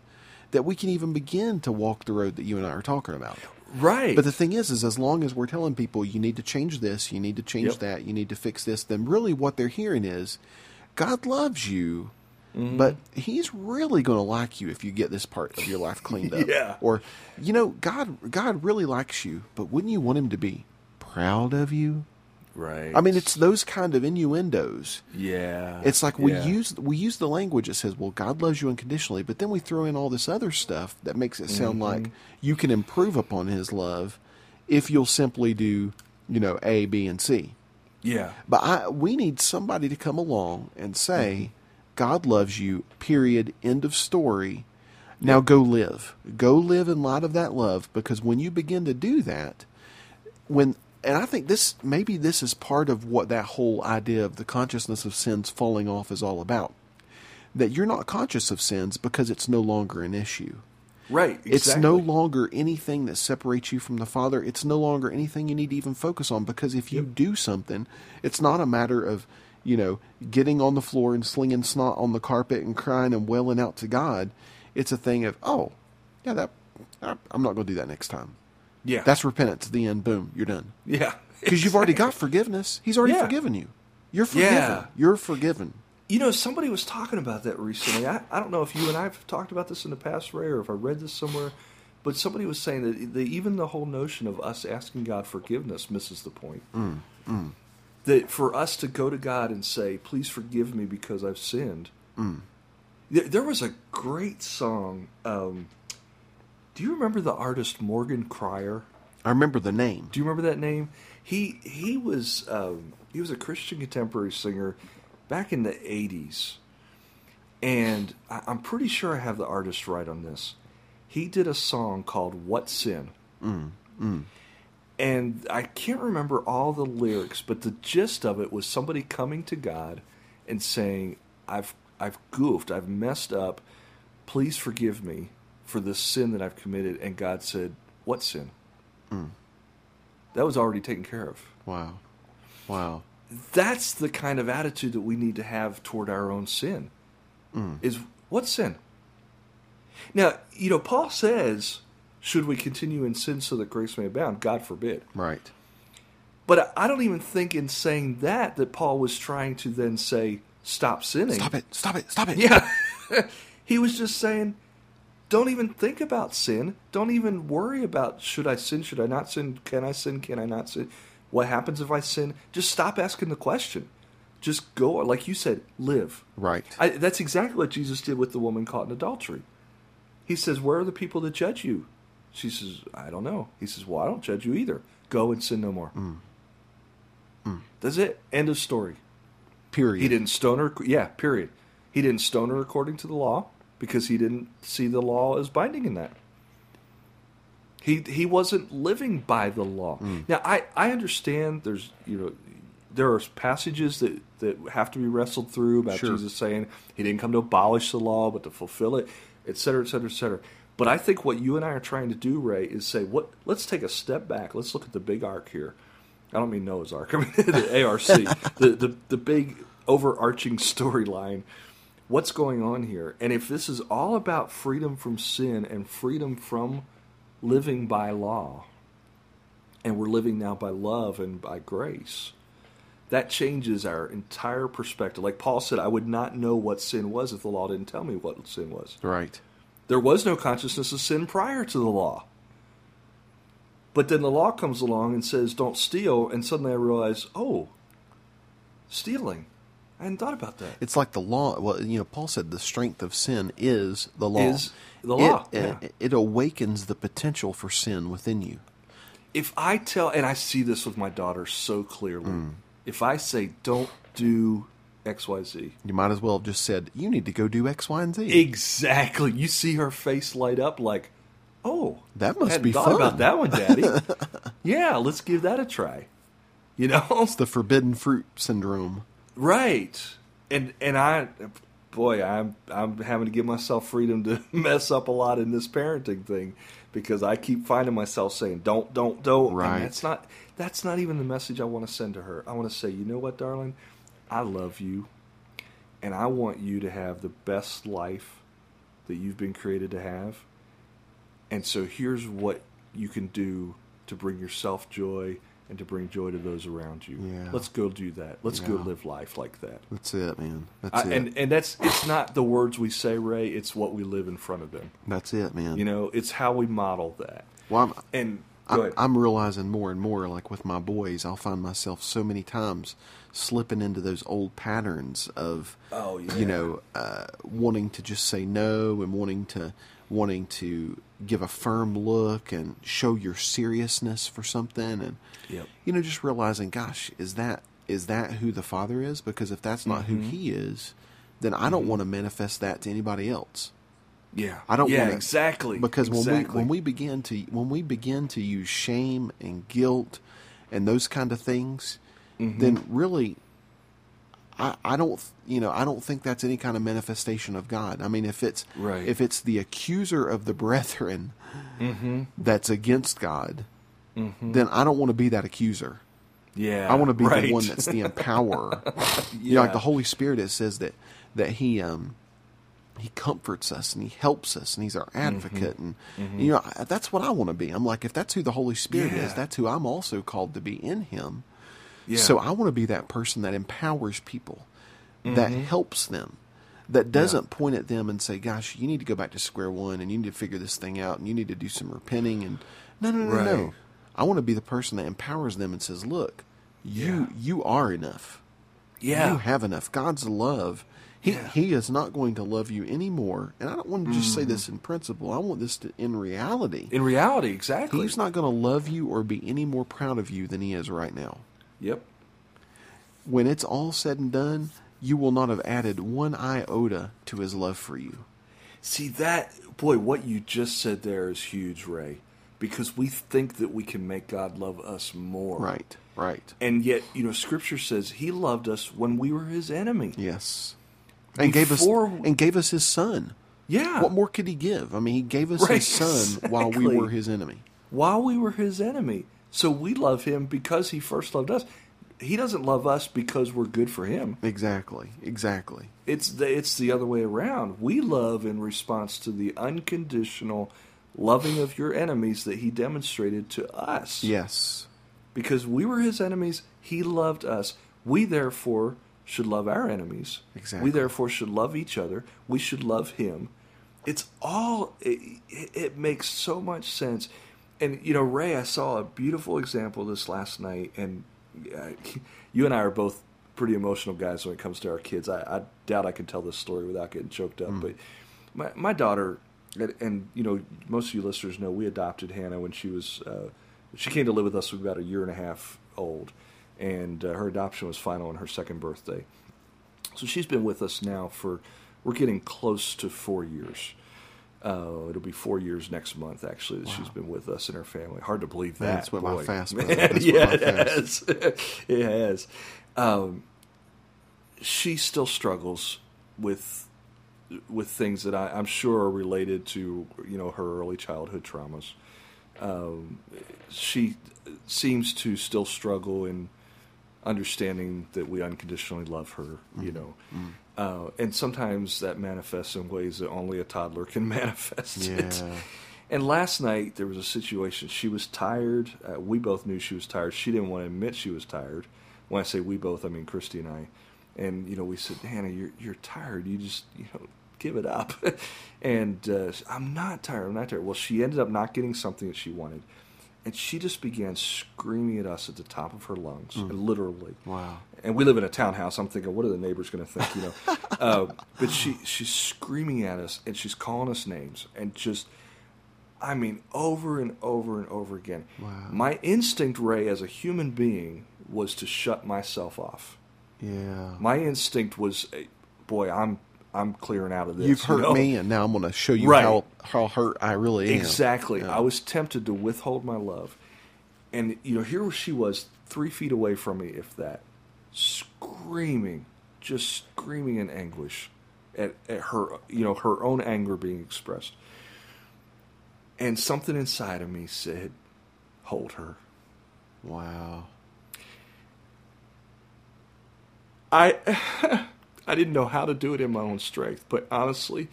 that we can even begin to walk the road that you and I are talking about. Right. But the thing is, is as long as we're telling people you need to change this, you need to change Yep. that, you need to fix this, then really what they're hearing is, God loves you, Mm-hmm. but He's really going to like you if you get this part of your life cleaned up. Yeah. Or, you know, God, God really likes you, but wouldn't you want Him to be proud of you? right. I mean, it's those kind of innuendos. yeah. It's like we yeah. use we use the language that says, "Well, God loves you unconditionally," but then we throw in all this other stuff that makes it sound Mm-hmm. like you can improve upon His love if you'll simply do, you know, A, B, and C. Yeah. But I, we need somebody to come along and say, Mm-hmm. "God loves you." Period. End of story. Now go live. Go live in light of that love, because when you begin to do that, when and I think this maybe this is part of what that whole idea of the consciousness of sins falling off is all about. That you're not conscious of sins because it's no longer an issue. Right. Exactly. It's no longer anything that separates you from the Father. It's no longer anything you need to even focus on because if you do something, it's not a matter of, you know, getting on the floor and slinging snot on the carpet and crying and wailing out to God. It's a thing of, oh, yeah, that I'm not going to do that next time. Yeah. That's repentance. The end. Boom. You're done. yeah. Because you've already got forgiveness. He's already Yeah. forgiven you. You're forgiven. Yeah. You're forgiven. You know, somebody was talking about that recently. I, I don't know if you and I have talked about this in the past, Ray, or if I read this somewhere, but somebody was saying that the, even the whole notion of us asking God forgiveness misses the point. Mm. Mm. That for us to go to God and say, please forgive me because I've sinned. There, there was a great song. Um, do you remember the artist Morgan Cryar? I remember the name. Do you remember that name? He he was um, he was a Christian contemporary singer back in the '80s, and I, I'm pretty sure I have the artist right on this. He did a song called "What Sin," and I can't remember all the lyrics, but the gist of it was somebody coming to God and saying, "I've I've goofed, I've messed up. Please forgive me for this sin that I've committed." And God said, "What sin?" Hmm. That was already taken care of. Wow. Wow. That's the kind of attitude that we need to have toward our own sin. Hmm. Is what sin? Now, you know, Paul says, should we continue in sin so that grace may abound? God forbid. Right. But I don't even think in saying that that Paul was trying to then say, stop sinning. Stop it. Stop it. Stop it. Yeah. he was just saying, don't even think about sin. Don't even worry about should I sin, should I not sin, can I sin, can I not sin? What happens if I sin? Just stop asking the question. Just go, like you said, live. Right. I, that's exactly what Jesus did with the woman caught in adultery. He says, Where are the people that judge you? She says, I don't know. He says, Well, I don't judge you either. Go and sin no more. Mm. Mm. That's it. End of story. Period. He didn't stone her. Yeah, period. He didn't stone her according to the law because he didn't see the law as binding in that. He he wasn't living by the law. Mm. Now I I understand there's you know there are passages that that have to be wrestled through about Sure. Jesus saying he didn't come to abolish the law but to fulfill it, et cetera, et cetera, et cetera. But I think what you and I are trying to do, Ray, is say what. Let's take a step back. Let's look at the big arc here. I don't mean Noah's Ark. I mean the ARC, the, the the big overarching storyline. What's going on here? And if this is all about freedom from sin and freedom from living by law, and we're living now by love and by grace, that changes our entire perspective. Like Paul said, I would not know what sin was if the law didn't tell me what sin was. Right. There was no consciousness of sin prior to the law. But then the law comes along and says, don't steal, and suddenly I realize, oh, stealing. I hadn't thought about that. It's like the law. Well, you know, Paul said the strength of sin is the law. Is the law, It, yeah. it, it awakens the potential for sin within you. If I tell, and I see this with my daughter so clearly, Hmm. if I say, don't do XYZ, You might as well have just said, "You need to go do X, Y, and Z." exactly, you see her face light up like, oh, That must be thought fun. about that one, Daddy. yeah, let's give that a try. You know, It's the forbidden fruit syndrome. Right. And and I boy, I'm I'm having to give myself freedom to mess up a lot in this parenting thing because I keep finding myself saying, "Don't, don't, don't." And Right. that's not that's not even the message I want to send to her. I want to say, you know what, darling, I love you, and I want you to have the best life that you've been created to have. And so here's what you can do to bring yourself joy and to bring joy to those around you. Yeah. Let's go do that. Let's go live life like that. That's it, man. That's I, it. and and that's it's not the words we say, Ray. It's what we live in front of them. That's it, man. You know, it's how we model that. well, I'm, And I, I'm realizing more and more, like with my boys, I'll find myself so many times slipping into those old patterns of, Oh, yeah. you know, uh, wanting to just say no and wanting to wanting to give a firm look and show your seriousness for something, and Yep. you know, just realizing, gosh, is that is that who the Father is? Because if that's not Mm-hmm. who He is, then I don't want to manifest that to anybody else. yeah, I don't Yeah, want to exactly because when we when we begin to when we begin to use shame and guilt and those kind of things, Mm-hmm. then really, I I don't you know I don't think that's any kind of manifestation of God. I mean, if it's Right. if it's the accuser of the brethren that's against God, then I don't want to be that accuser. yeah, I want to be right. the one that's the empowerer. You know, like the Holy Spirit. It says that that he um he comforts us and he helps us and he's our advocate and you know that's what I want to be. I'm like if that's who the Holy Spirit Yeah. is, that's who I'm also called to be in Him. Yeah. So I want to be that person that empowers people, that helps them, that doesn't point at them and say, "Gosh, you need to go back to square one and you need to figure this thing out and you need to do some repenting." And no, no, no, Right. no. I want to be the person that empowers them and says, "Look, you Yeah. you are enough. yeah, You have enough. God's love." He, Yeah. he is not going to love you anymore. And I don't want to just Mm-hmm. say this in principle. I want this to, in reality. in reality, exactly. He's not going to love you or be any more proud of you than he is right now Yep. when it's all said and done, you will not have added one iota to his love for you. See that boy, what you just said there is huge, Ray, because we think that we can make God love us more. Right, right. And yet, you know, Scripture says He loved us when we were His enemy. Yes. And Before- gave us and gave us his son. Yeah. What more could he give? I mean, he gave us Right, his son while we were his enemy. While we were His enemy, so we love Him because He first loved us. He doesn't love us because we're good for Him. Exactly. Exactly. It's the it's the other way around. We love in response to the unconditional loving of your enemies that He demonstrated to us. Yes. because we were his enemies, he loved us. We therefore should love our enemies. Exactly. We therefore should love each other. We should love him. It's all it, it, it makes so much sense. And you know, Ray, I saw a beautiful example of this last night, and uh, you and I are both pretty emotional guys when it comes to our kids. I, I doubt I can tell this story without getting choked up, but my my daughter, and, and you know, most of you listeners know we adopted Hannah when she was uh, she came to live with us when about a year and a half old, and uh, her adoption was final on her second birthday. So she's been with us now for we're getting close to four years. Uh, it'll be four years next month, actually, that she's been with us and her family. Hard to believe that. that's what my fast. That's yeah, my it has. it has. Um, she still struggles with with things that I, I'm sure are related to you know her early childhood traumas. Um, she seems to still struggle in understanding that we unconditionally love her. You Mm-hmm. Uh, and sometimes that manifests in ways that only a toddler can manifest. it. And last night there was a situation. She was tired. Uh, we both knew she was tired. She didn't want to admit she was tired. When I say we both, I mean Christy and I. And you know, we said, Hannah, you're you're tired. You just you know give it up. and uh, I'm not tired. I'm not tired. Well, she ended up not getting something that she wanted, and she just began screaming at us at the top of her lungs, literally. Wow. And we live in a townhouse. I'm thinking, what are the neighbors going to think? You know, uh, but she she's screaming at us and she's calling us names and just, I mean, over and over and over again. Wow. My instinct, Ray, as a human being, was to shut myself off. Yeah. My instinct was, eh, boy, I'm I'm clearing out of this. You've you hurt know? me, and now I'm going to show you Right. how how hurt I really am. Exactly. Yeah. I was tempted to withhold my love. And, you know, here she was, three feet away from me, if that, screaming, just screaming in anguish. at, at her, you know, her own anger being expressed. And something inside of me said, "Hold her." Wow. I I didn't know how to do it in my own strength, but honestly,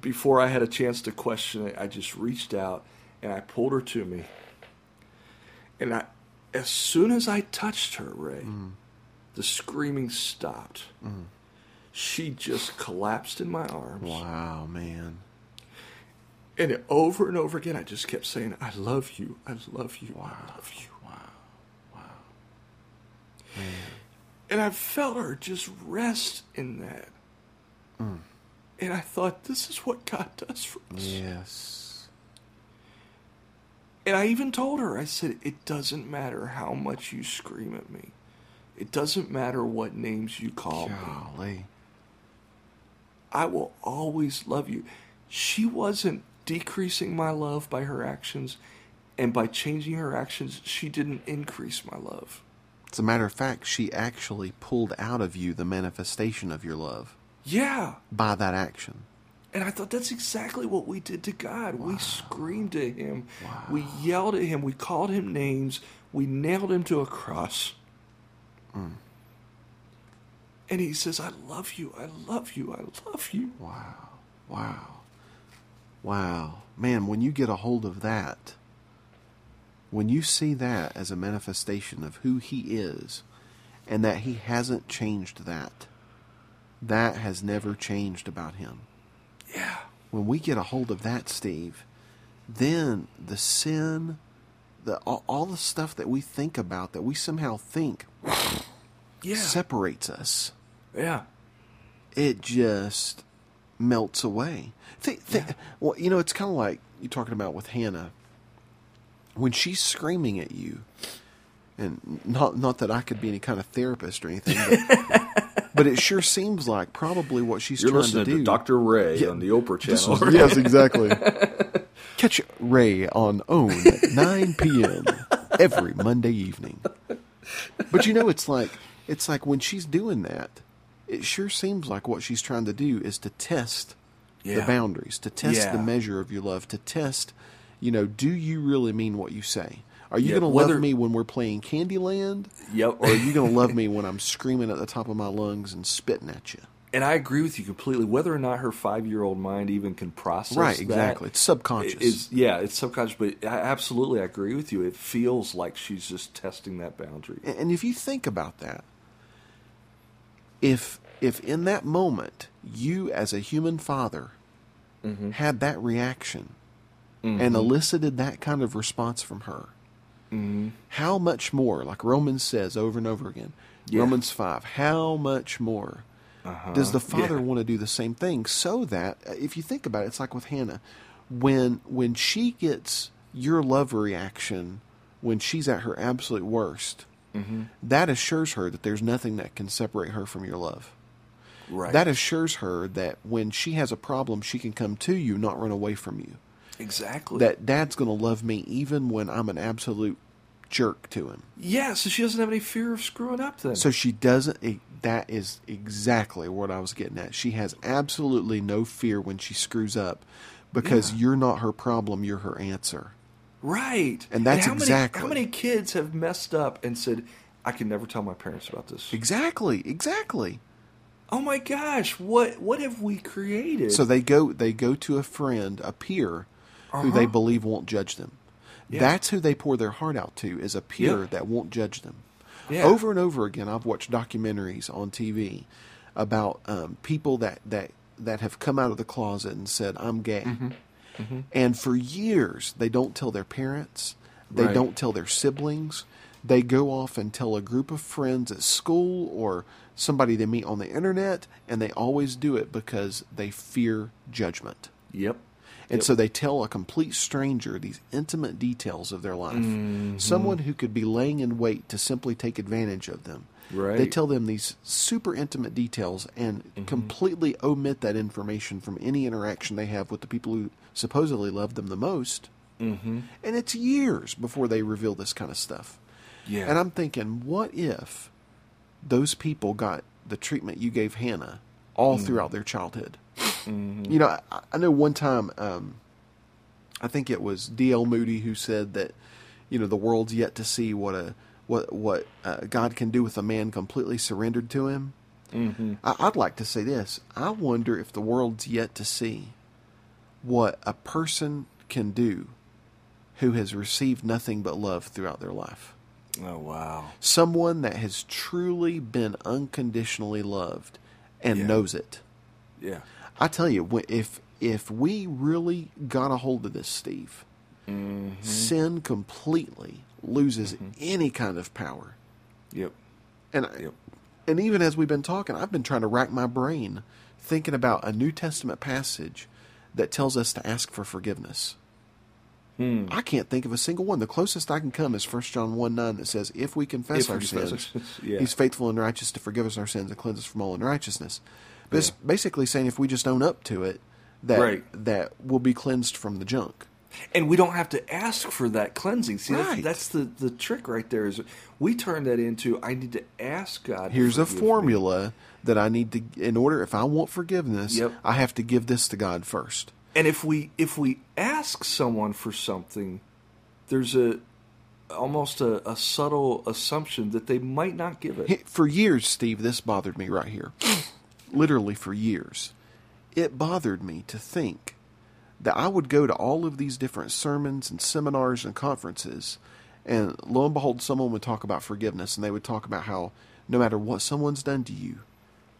before I had a chance to question it, I just reached out and I pulled her to me. And I as soon as I touched her, Ray, mm. the screaming stopped. Mm. She just collapsed in my arms. Wow, man. And over and over again, I just kept saying, I love you. I love you. I love you. Wow. Wow. And I felt her just rest in that. Mm. And I thought, this is what God does for us. Yes. And I even told her, I said, it doesn't matter how much you scream at me. It doesn't matter what names you call me. Golly. I will always love you. She wasn't decreasing my love by her actions, and by changing her actions, she didn't increase my love. As a matter of fact, she actually pulled out of you the manifestation of your love Yeah. by that action. And I thought that's exactly what we did to God. We screamed at him. Wow. We yelled at him. We called him names. We nailed him to a cross. Mm. And he says, I love you. I love you. I love you. Wow. Wow. Wow. Man, when you get a hold of that, when you see that as a manifestation of who he is and that he hasn't changed that, that has never changed about him. Yeah. When we get a hold of that, Steve, then the sin, the all, all the stuff that we think about that we somehow think Yeah. separates us yeah. it just melts away. Think, think, Well, you know, it's kind of like you're talking about with Hannah. When she's screaming at you, and not not that I could be any kind of therapist or anything, but, but it sure seems like probably what she's You're trying listening to to. Dr. Ray Yeah. on the Oprah channel. was- yes, exactly. Catch Ray on OWN at 9 p.m. every Monday evening. But you know, it's like it's like when she's doing that, it sure seems like what she's trying to do is to test the boundaries, to test Yeah. the measure of your love, to test, you know, do you really mean what you say? Are you Yeah, going to love me when we're playing Candyland? Yep. Or are you going to love me when I'm screaming at the top of my lungs and spitting at you? and I agree with you completely. Whether or not her five-year-old mind even can process Right, exactly. It's subconscious. Is yeah, it's subconscious. But I absolutely, I agree with you. It feels like she's just testing that boundary. And and if you think about that, if if in that moment you as a human father Mm-hmm. had that reaction and elicited that kind of response from her, Mm-hmm. how much more, like Romans says over and over again, Yeah. Romans 5, how much more does the father Uh-huh. Yeah. want to do the same thing so that uh, if you think about it, it's like with Hannah, when when she gets your love reaction when she's at her absolute worst, Mm-hmm. that assures her that there's nothing that can separate her from your love. Right. That assures her that when she has a problem, she can come to you, not run away from you. Exactly. That dad's going to love me even when I'm an absolute jerk to him. yeah. So she doesn't have any fear of screwing up. Then. So she doesn't. That is exactly what I was getting at. She has absolutely no fear when she screws up because Yeah. you're not her problem, you're her answer. right. And that's how many, exactly- how many kids have messed up and said, "I can never tell my parents about this." Exactly, exactly. Oh my gosh, what what have we created? So they go they go to a friend, a peer, who they believe won't judge them. Uh-huh. Yeah. That's who they pour their heart out to is a peer Yeah. that won't judge them. Yeah. Over and over again, I've watched documentaries on TV about um, people that, that that have come out of the closet and said, "I'm gay," Mm-hmm. and for years they don't tell their parents, they Right. don't tell their siblings. They go off and tell a group of friends at school or somebody they meet on the internet, and they always do it because they fear judgment. yep. And Yep. so they tell a complete stranger these intimate details of their life. Mm-hmm. Someone who could be laying in wait to simply take advantage of them. They tell them these super intimate details and Mm-hmm. completely omit that information from any interaction they have with the people who supposedly love them the most. Mm-hmm. And it's years before they reveal this kind of stuff. Yeah. And I'm thinking, what if those people got the treatment you gave Hannah all throughout their childhood. You know, I, I know one time, um, I think it was D.L. Moody who said that, you know, the world's yet to see what a what what uh, God can do with a man completely surrendered to Him. Mm-hmm. I, I'd like to say this: I wonder if the world's yet to see what a person can do who has received nothing but love throughout their life. Oh wow. Someone that has truly been unconditionally loved and Yeah. knows it. Yeah. I tell you, if if we really got a hold of this, Steve, Mm-hmm. sin completely loses any kind of power. Yep. And Yep. and even as we've been talking, I've been trying to rack my brain thinking about a New Testament passage that tells us to ask for forgiveness. Hmm. I can't think of a single one. The closest I can come is 1 John 1 9 that says, If we confess If our confess our sins, sins, yeah. He's faithful and righteous to forgive us our sins and cleanse us from all unrighteousness. But it's basically saying if we just own up to it, that Right. that we'll be cleansed from the junk. And we don't have to ask for that cleansing. See, Right. that's, that's the, the trick right there. Is we turn that into I need to ask God. Here's a forgive me. formula that I need to, in order, if I want forgiveness, Yep. I have to give this to God first. And if we if we ask someone for something, there's a almost a, a subtle assumption that they might not give it. For years, Steve, this bothered me right here. Literally for years. It bothered me to think that I would go to all of these different sermons and seminars and conferences, and lo and behold, someone would talk about forgiveness, and they would talk about how no matter what someone's done to you,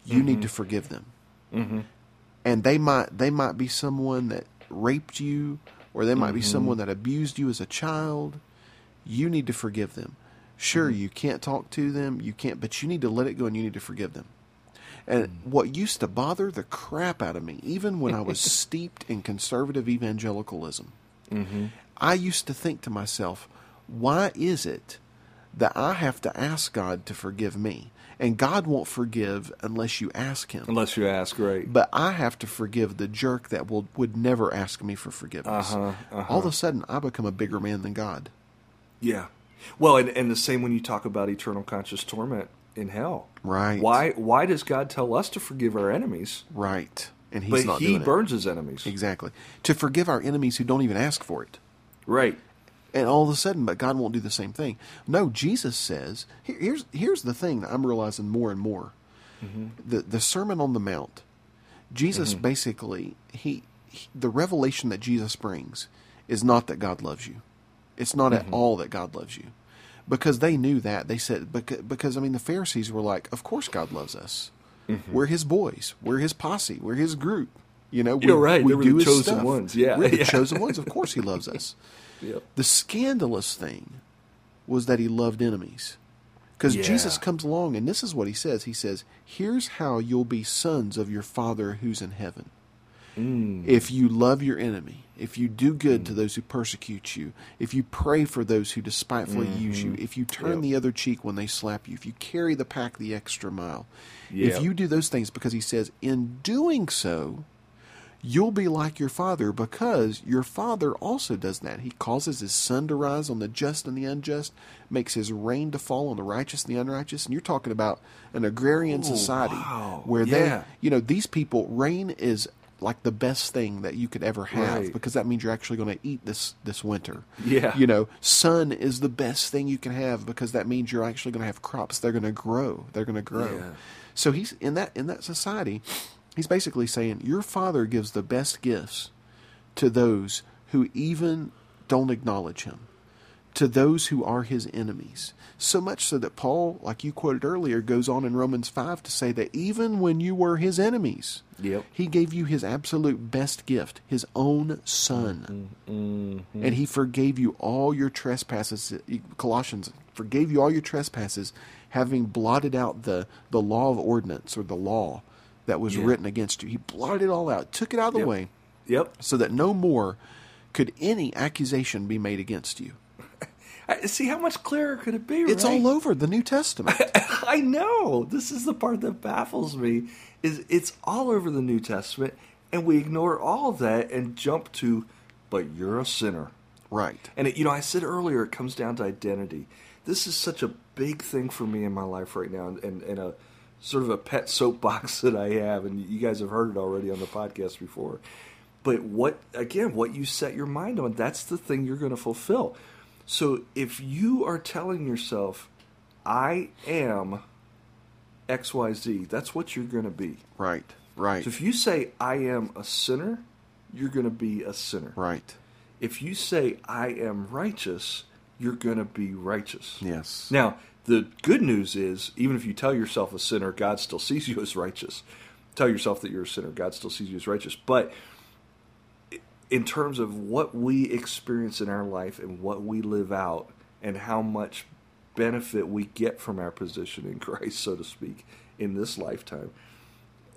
you need mm-hmm. to forgive them. Mm-hmm. And they might they might be someone that raped you, or they might be mm-hmm. someone that abused you as a child. You need to forgive them. Sure, mm-hmm. you can't talk to them, you can't, but you need to let it go and you need to forgive them. And what used to bother the crap out of me, even when I was steeped in conservative evangelicalism, I used to think to myself, why is it that I have to ask God to forgive me? And God won't forgive unless you ask Him. Unless you ask, right? But I have to forgive the jerk that will would never ask me for forgiveness. Uh-huh, uh-huh. All of a sudden, I become a bigger man than God. Yeah. Well, and, and the same when you talk about eternal conscious torment in hell. Right. Why why does God tell us to forgive our enemies, Right. And He's but not he doing burns his enemies? Exactly. To forgive our enemies who don't even ask for it. Right. and all of a sudden, but God won't do the same thing. No, Jesus says. Here, here's here's the thing that I'm realizing more and more. Mm-hmm. The the Sermon on the Mount, Jesus mm-hmm. basically he, he the revelation that Jesus brings is not that God loves you. It's not at mm-hmm. all that God loves you, because they knew that. They said because, because I mean the Pharisees were like, of course God loves us. We're His boys. We're His posse. We're His group. You know, we, You're right. we They were do the chosen stuff. ones. Yeah. we're the Yeah. chosen ones. Of course, He loves us. Yep. The scandalous thing was that he loved enemies. Because Yeah. Jesus comes along and this is what he says. He says, Here's how you'll be sons of your Father who's in heaven. Mm. If you love your enemy, if you do good to those who persecute you, if you pray for those who despitefully use you, if you turn Mm-hmm. Yep. the other cheek when they slap you, if you carry the pack the extra mile, Yep. if you do those things, because he says, in doing so, you'll be like your father because your father also does that. He causes his sun to rise on the just and the unjust, makes his rain to fall on the righteous and the unrighteous. And you're talking about an agrarian society wow. where Yeah. they, you know, these people, rain is like the best thing that you could ever have Right. because that means you're actually going to eat this this winter. Yeah. You know, sun is the best thing you can have because that means you're actually going to have crops. They're going to grow. They're going to grow. Yeah. So he's in that in that society, he's basically saying your father gives the best gifts to those who even don't acknowledge him, to those who are his enemies. So much so that Paul, like you quoted earlier, goes on in Romans 5 to say that even when you were his enemies, Yep. he gave you his absolute best gift, his own son. Mm-hmm. And he forgave you all your trespasses. Colossians forgave you all your trespasses, having blotted out the, the law of ordinance or the law that was Yeah. written against you. He blotted it all out, took it out of the Yep. way, Yep. so that no more could any accusation be made against you. See how much clearer could it be? It's right? all over the New Testament. I know. This is the part that baffles me. Is it's all over the New Testament, and we ignore all of that and jump to, but you're a sinner. right. And it, you know, I said earlier, it comes down to identity. This is such a big thing for me in my life right now, and, and a sort of a pet soapbox that I have, and you guys have heard it already on the podcast before. But what again, what you set your mind on, that's the thing you're going to fulfill. So if you are telling yourself, "I am X Y Z," that's what you're going to be. Right. Right. So if you say, "I am a sinner," you're going to be a sinner. right. If you say, "I am righteous," you're going to be righteous. Yes. Now, the good news is, even if you tell yourself a sinner, God still sees you as righteous. Tell yourself that you're a sinner, God still sees you as righteous. But in terms of what we experience in our life and what we live out, and how much benefit we get from our position in Christ, so to speak, in this lifetime,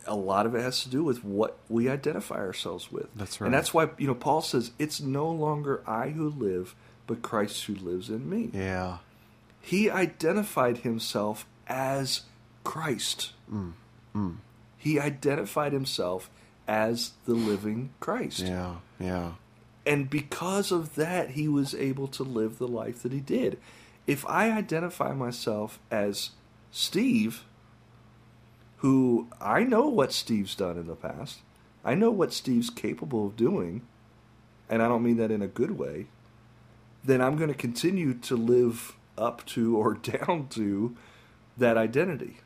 a lot of it has to do with what we identify ourselves with. That's right. And that's why, you know, Paul says, it's no longer I who live, but Christ who lives in me Yeah. he identified himself as Christ. Mm, mm. He identified himself as the living Christ. Yeah. Yeah. And because of that, he was able to live the life that he did. If I identify myself as Steve, who I know what Steve's done in the past, I know what Steve's capable of doing, and I don't mean that in a good way, then I'm going to continue to live up to or down to that identity.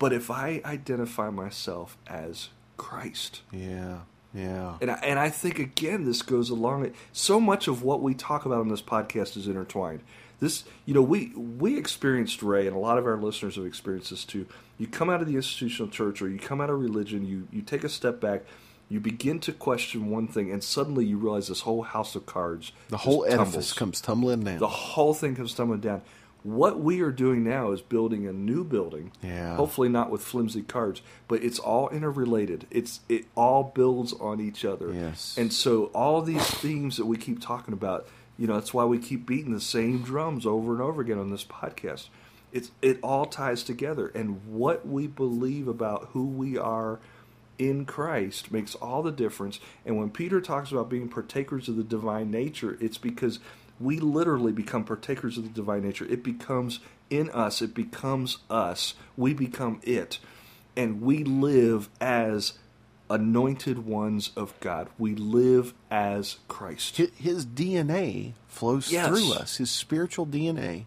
But if I identify myself as Christ, Yeah. Yeah. and I, and I think again this goes along. So much of what we talk about on this podcast is intertwined. This, you know, we we experienced Ray, and a lot of our listeners have experienced this too. You come out of the institutional church, or you come out of religion, you you take a step back, you begin to question one thing, and suddenly you realize this whole house of cards, The whole edifice tumbles. comes tumbling down. The whole thing comes tumbling down. What we are doing now is building a new building. Yeah. Hopefully not with flimsy cards, but it's all interrelated. It's it all builds on each other. Yes. And so all these themes that we keep talking about, you know, that's why we keep beating the same drums over and over again on this podcast. It's it all ties together and what we believe about who we are in Christ makes all the difference. And when Peter talks about being partakers of the divine nature, it's because we literally become partakers of the divine nature. It becomes in us, it becomes us. We become it. And we live as anointed ones of God. We live as Christ. His DNA flows Yes. through us. His spiritual DNA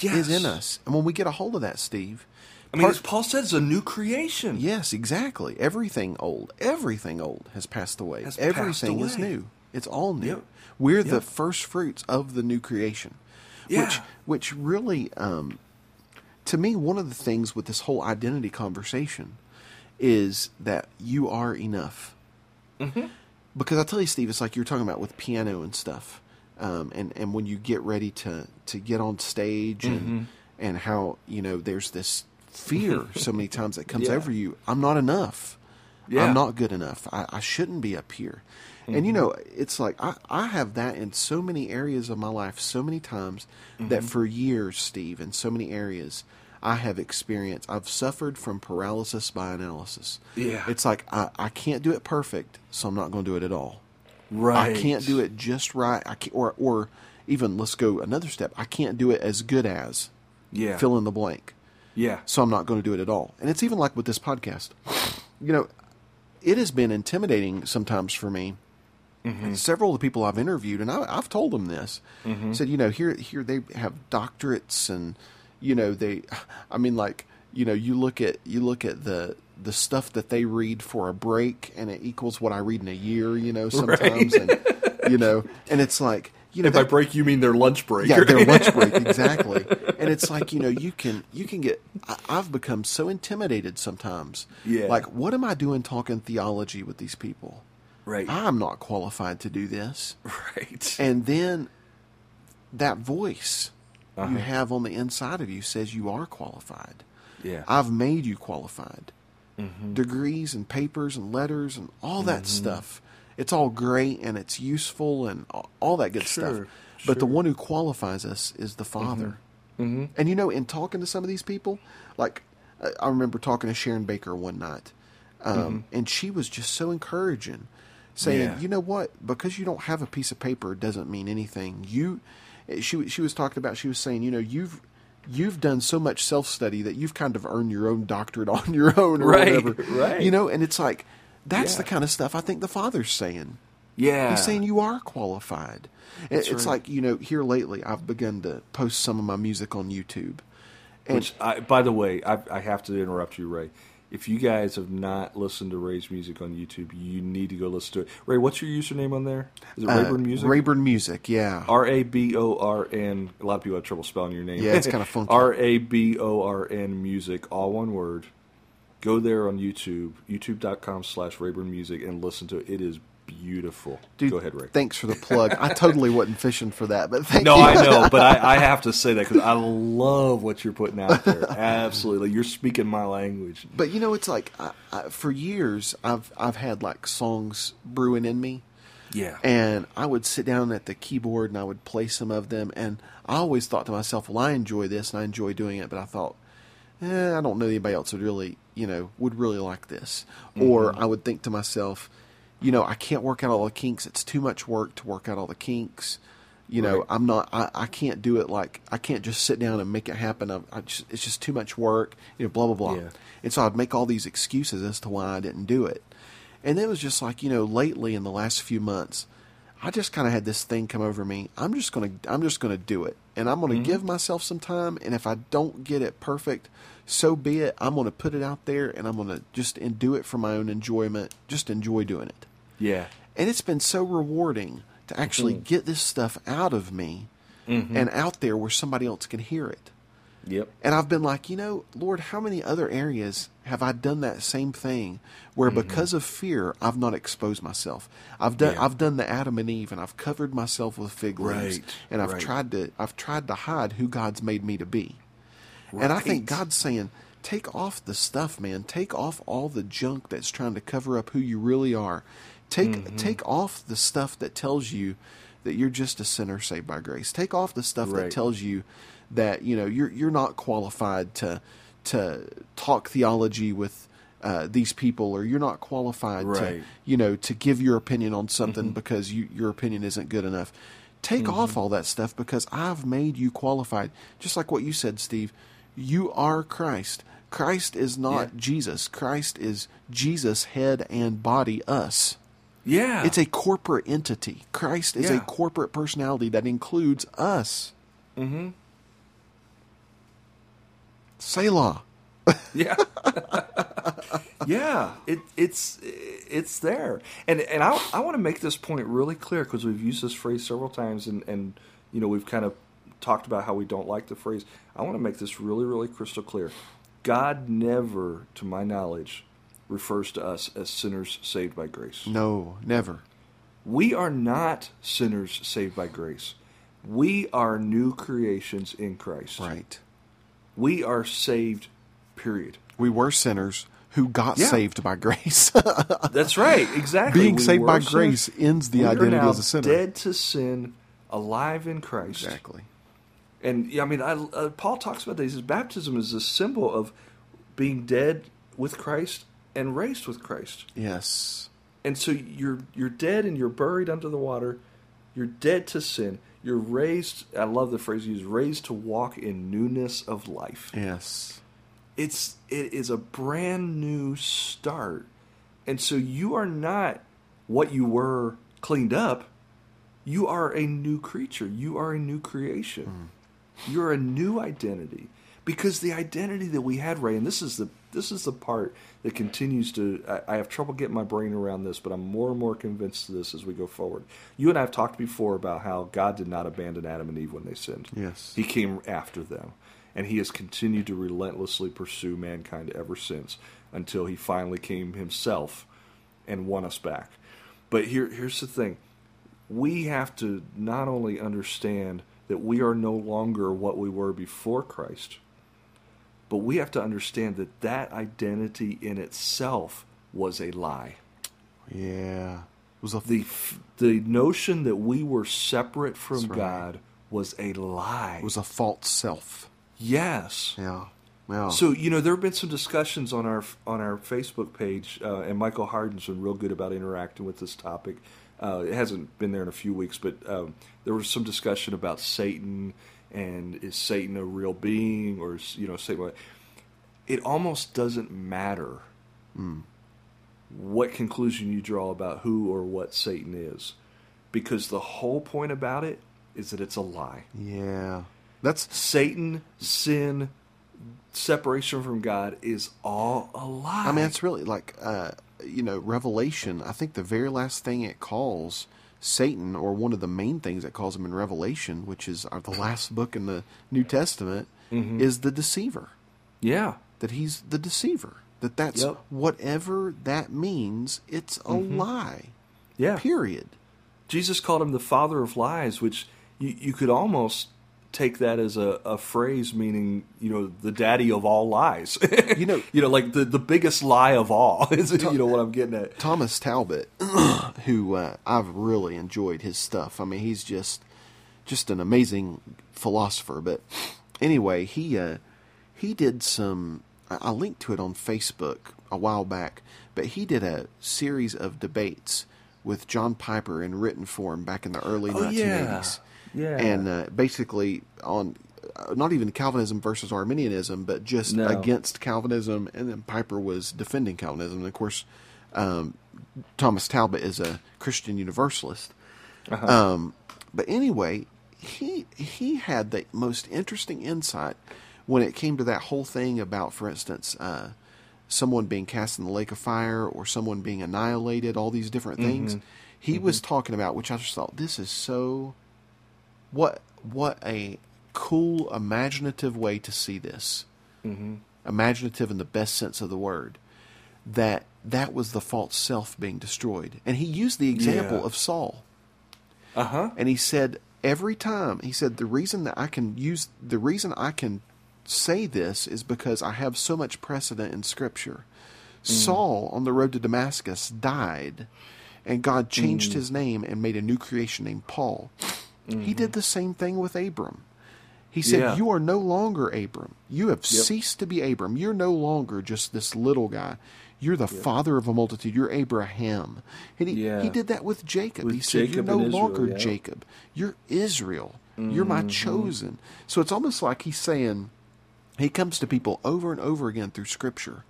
Yes. is in us. And when we get a hold of that, Steve, I mean, part- as Paul said, it's a new creation. yes, exactly. Everything old, everything old has passed away. Has passed everything is new. It's all new. Yep. We're the first fruits of the new creation. Yeah. Which which really um to me one of the things with this whole identity conversation is that you are enough. Because I tell you, Steve, it's like you're talking about with piano and stuff, um, and and when you get ready to to get on stage and and how you know there's this fear so many times that comes Yeah. over you. I'm not enough. Yeah. I'm not good enough. I, I shouldn't be up here. And you mm-hmm. know, it's like I, I have that in so many areas of my life, so many times that mm-hmm. for years, Steve, in so many areas, I have experienced. I've suffered from paralysis by analysis. Yeah. it's like I, I can't do it perfect, so I'm not going to do it at all. right. I can't do it just right. I can't, or or even let's go another step. I can't do it as good as Yeah. fill in the blank yeah. so I'm not going to do it at all. And it's even like with this podcast. You know, it has been intimidating sometimes for me. Mm-hmm. Several of the people I've interviewed, and I, I've told them this, mm-hmm. said, you know, here, here they have doctorates, and you know, they, I mean, like, you know, you look at you look at the the stuff that they read for a break, and it equals what I read in a year. You know, sometimes, and you know, and it's like, you know, And by break, you mean their lunch break. yeah, their lunch break exactly. And it's like you know you can you can get. I, I've become so intimidated sometimes. Yeah. Like, what am I doing talking theology with these people? Right. I'm not qualified to do this. right. And then that voice Uh-huh. you have on the inside of you says you are qualified. yeah. I've made you qualified. Mm-hmm. Degrees and papers and letters and all that stuff. It's all great and it's useful and all- that good Sure, stuff. But the sure. Mm-hmm. one who qualifies us is the Father. And you know, in talking to some of these people, like I- I remember talking to Sharon Baker one night, um, and she was just so encouraging, saying. Yeah. "You know what? Because you don't have a piece of paper doesn't mean anything. You." She she was talking about. She was saying, you know, you've you've done so much self study that you've kind of earned your own doctorate on your own or Right, whatever. right. You know, and it's like that's Yeah. the kind of stuff I think the father's saying. Yeah. He's saying you are qualified. That's it's right. like, you know, here lately I've begun to post some of my music on YouTube. And Which, I, by the way, I, I have to interrupt you, Ray. If you guys have not listened to Ray's music on YouTube, you need to go listen to it. Ray, what's your username on there? Is it uh, Raborn Music? Raborn Music, yeah. R A B O R N. A lot of people have trouble spelling your name. Yeah, it's kinda funky. R A B O R N Music, all one word. Go there on YouTube, youtube.com slash Raborn Music, and listen to it. It is beautiful. Dude, Go ahead, Ray. Thanks for the plug. I totally wasn't fishing for that, but thank No, you. I know, but I, I have to say that because I love what you're putting out there. Absolutely, you're speaking my language. But you know, it's like I, I, for years I've I've had like songs brewing in me, Yeah, and I would sit down at the keyboard and I would play some of them, and I always thought to myself, "Well, I enjoy this and I enjoy doing it," but I thought, eh, I don't know anybody else would really, you know, would really like this, or I would think to myself, you know, I can't work out all the kinks. It's too much work to work out all the kinks. You know, Right. I'm not. I, I can't do it like I can't just sit down and make it happen. I, I just, it's just too much work. You know, blah blah blah. Yeah. And so I'd make all these excuses as to why I didn't do it. And then it was just like you know, lately in the last few months, I just kind of had this thing come over me. I'm just gonna I'm just gonna do it, and I'm gonna mm-hmm. give myself some time. And if I don't get it perfect, so be it. I'm gonna put it out there, and I'm gonna just and do it for my own enjoyment. Just enjoy doing it. Yeah, And it's been so rewarding to actually get this stuff out of me and out there where somebody else can hear it. yep, And I've been like, you know, Lord, how many other areas have I done that same thing where Mm-hmm. because of fear I've not exposed myself? I've done Yeah. I've done the Adam and Eve and I've covered myself with fig leaves Right, and I've right. tried to I've tried to hide who God's made me to be. And I think God's saying, take off the stuff, man. Take off all the junk that's trying to cover up who you really are. Take Mm-hmm. take off the stuff that tells you that you're just a sinner saved by grace. Take off the stuff that tells you that you know you're you're not qualified to to talk theology with uh, these people, or you're not qualified to you know to give your opinion on something because you, your opinion isn't good enough. Take off all that stuff because I've made you qualified. Just like what you said, Steve. You are Christ. Christ is not Yeah. Jesus. Christ is Jesus, head and body, us. Yeah. It's a corporate entity. Christ is a corporate personality that includes us. mm-hmm. Selah. Yeah, yeah. It, it's it's there, and and I I want to make this point really clear because we've used this phrase several times, and and you know we've kind of talked about how we don't like the phrase. I want to make this really really crystal clear. God never, to my knowledge, refers to us as sinners saved by grace. No, never. We are not sinners saved by grace. We are new creations in Christ. Right. We are saved. Period. We were sinners who got Yeah. saved by grace. That's right. Exactly. Being We saved by were grace ends the We identity as a sinner. Dead to sin, alive in Christ. Exactly. And yeah, I mean, I, uh, Paul talks about that. He says baptism is a symbol of being dead with Christ and raised with Christ. Yes. And so you're you're dead and you're buried under the water. You're dead to sin. You're raised. I love the phrase used: raised to walk in newness of life. Yes. It's it is a brand new start, and so you are not what you were cleaned up. You are a new creature. You are a new creation. Hmm. You're a new identity because the identity that we had, Ray, and this is the this is the part that continues to. I, I have trouble getting my brain around this, but I'm more and more convinced of this as we go forward. You and I have talked before about how God did not abandon Adam and Eve when they sinned. Yes. He came after them, and he has continued to relentlessly pursue mankind ever since until he finally came himself and won us back. But here, here's the thing we have to not only understand that we are no longer what we were before Christ, but we have to understand that that identity in itself was a lie. Yeah. It was a The, the notion that we were separate from right. God was a lie. it was a false self. yes. Yeah. Yeah. So you know there have been some discussions on our on our Facebook page, uh, and Michael Hardin's been real good about interacting with this topic. Uh, it hasn't been there in a few weeks, but um, there was some discussion about Satan and is Satan a real being or you know Satan? It almost doesn't matter what conclusion you draw about who or what Satan is, because the whole point about it is that it's a lie. Yeah. That's Satan, sin, separation from God is all a lie. I mean, it's really like, uh, you know, Revelation. I think the very last thing it calls Satan, or one of the main things that calls him in Revelation, which is uh, the last book in the New Testament, Mm-hmm. is the deceiver. yeah, That he's the deceiver. That that's Yep. whatever that means. It's a lie. Mm-hmm. yeah. Period. Jesus called him the father of lies, which you, you could almost take that as a, a phrase meaning, you know, the daddy of all lies. You know- you know, like the, the biggest lie of all. Is you know what I'm getting at? Thomas Talbott, who uh, I've really enjoyed his stuff. I mean, he's just just an amazing philosopher. But anyway, he uh, he did some. I I linked to it on Facebook a while back, but he did a series of debates with John Piper in written form back in the early Oh, 1980s. yeah. Yeah. and uh, basically on uh, not even Calvinism versus Arminianism, but just No. against Calvinism, and then Piper was defending Calvinism. And of course, um, Thomas Talbott is a Christian Universalist. Uh-huh. Um, but anyway, he he had the most interesting insight when it came to that whole thing about, for instance, uh, someone being cast in the lake of fire or someone being annihilated. All these different things he was talking about, which I just thought this is so what what a cool imaginative way to see this. Mm-hmm. Imaginative in the best sense of the word. That that was the false self being destroyed. And he used the example Yeah. of saul. Uh huh. and he said every time he said the reason that i can use the reason i can say this is because i have so much precedent in scripture. Mm. Saul on the road to damascus died and god changed mm. his name and made a new creation named paul he did mm-hmm. the same thing with abram he said, Yeah. You are no longer Abram. You have ceased to be Abram. You're no longer just this little guy. You're the father of a multitude. You're Abraham. And he, Yeah. he did that with Jacob. With he said, You're no Israel, longer yeah. Jacob. You're Israel. You're my mm-hmm. chosen. So it's almost like he's saying, he comes to people over and over again through Scripture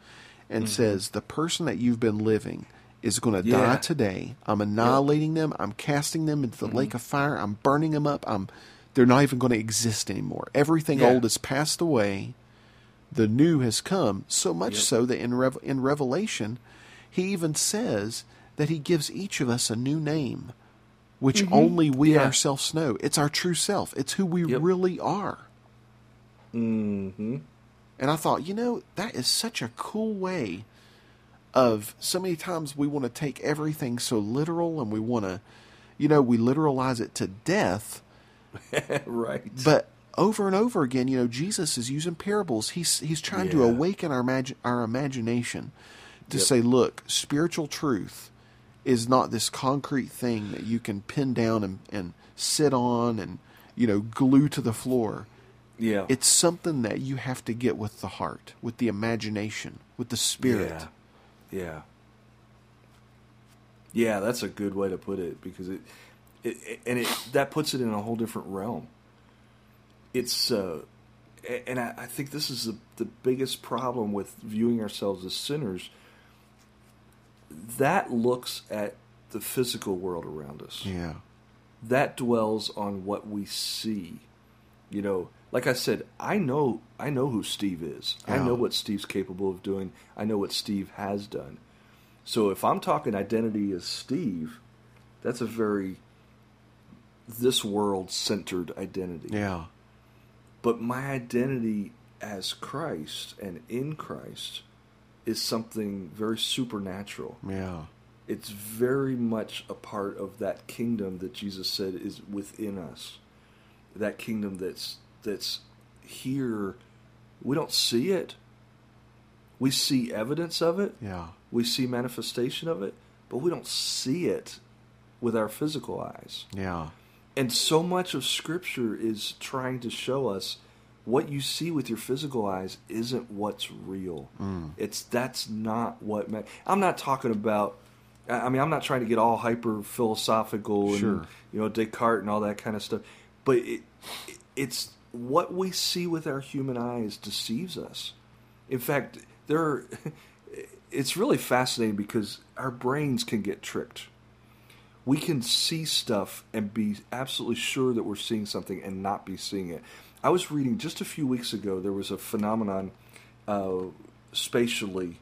and mm-hmm. says, The person that you've been living is going to Yeah. die today. I'm annihilating them. I'm casting them into the lake of fire. I'm burning them up. I'm they're not even going to exist anymore. Everything Yeah. old has passed away. The new has come. So much Yep. so that in in Revelation, he even says that he gives each of us a new name, which only we Mm-hmm. Yeah. ourselves know. It's our true self. It's who we Yep. really are. Mm-hmm. And I thought, you know, that is such a cool way of so many times we want to take everything so literal and we want to, you know, we literalize it to death. right. But over and over again, you know, Jesus is using parables. He's he's trying to awaken our imagi- our imagination to Yep. say, look, spiritual truth is not this concrete thing that you can pin down and, and sit on and you know glue to the floor. yeah. It's something that you have to get with the heart, with the imagination, with the spirit. Yeah. Yeah. Yeah, that's a good way to put it because it, it, it- and it that puts it in a whole different realm. It's uh, and I, I think this is the the biggest problem with viewing ourselves as sinners. That looks at the physical world around us Yeah. that dwells on what we see. You know, like I said, I know I know who Steve is. I know what Steve's capable of doing. I know what Steve has done. So if I'm talking identity as Steve, that's a very this world centered identity. Yeah. But my identity as Christ and in Christ is something very supernatural Yeah. it's very much a part of that kingdom that Jesus said is within us. That kingdom that's that's here. We don't see it. We see evidence of it. Yeah. We see manifestation of it, but we don't see it with our physical eyes. Yeah. And so much of Scripture is trying to show us what you see with your physical eyes isn't what's real. Mm. It's that's not what. Ma- I'm not talking about I mean, I'm not trying to get all hyper philosophical and you know Descartes and all that kind of stuff, but it, it, it's what we see with our human eyes deceives us. In fact, there are, it's really fascinating because our brains can get tricked. We can see stuff and be absolutely sure that we're seeing something and not be seeing it. I was reading just a few weeks ago. There was a phenomenon, uh, spatially,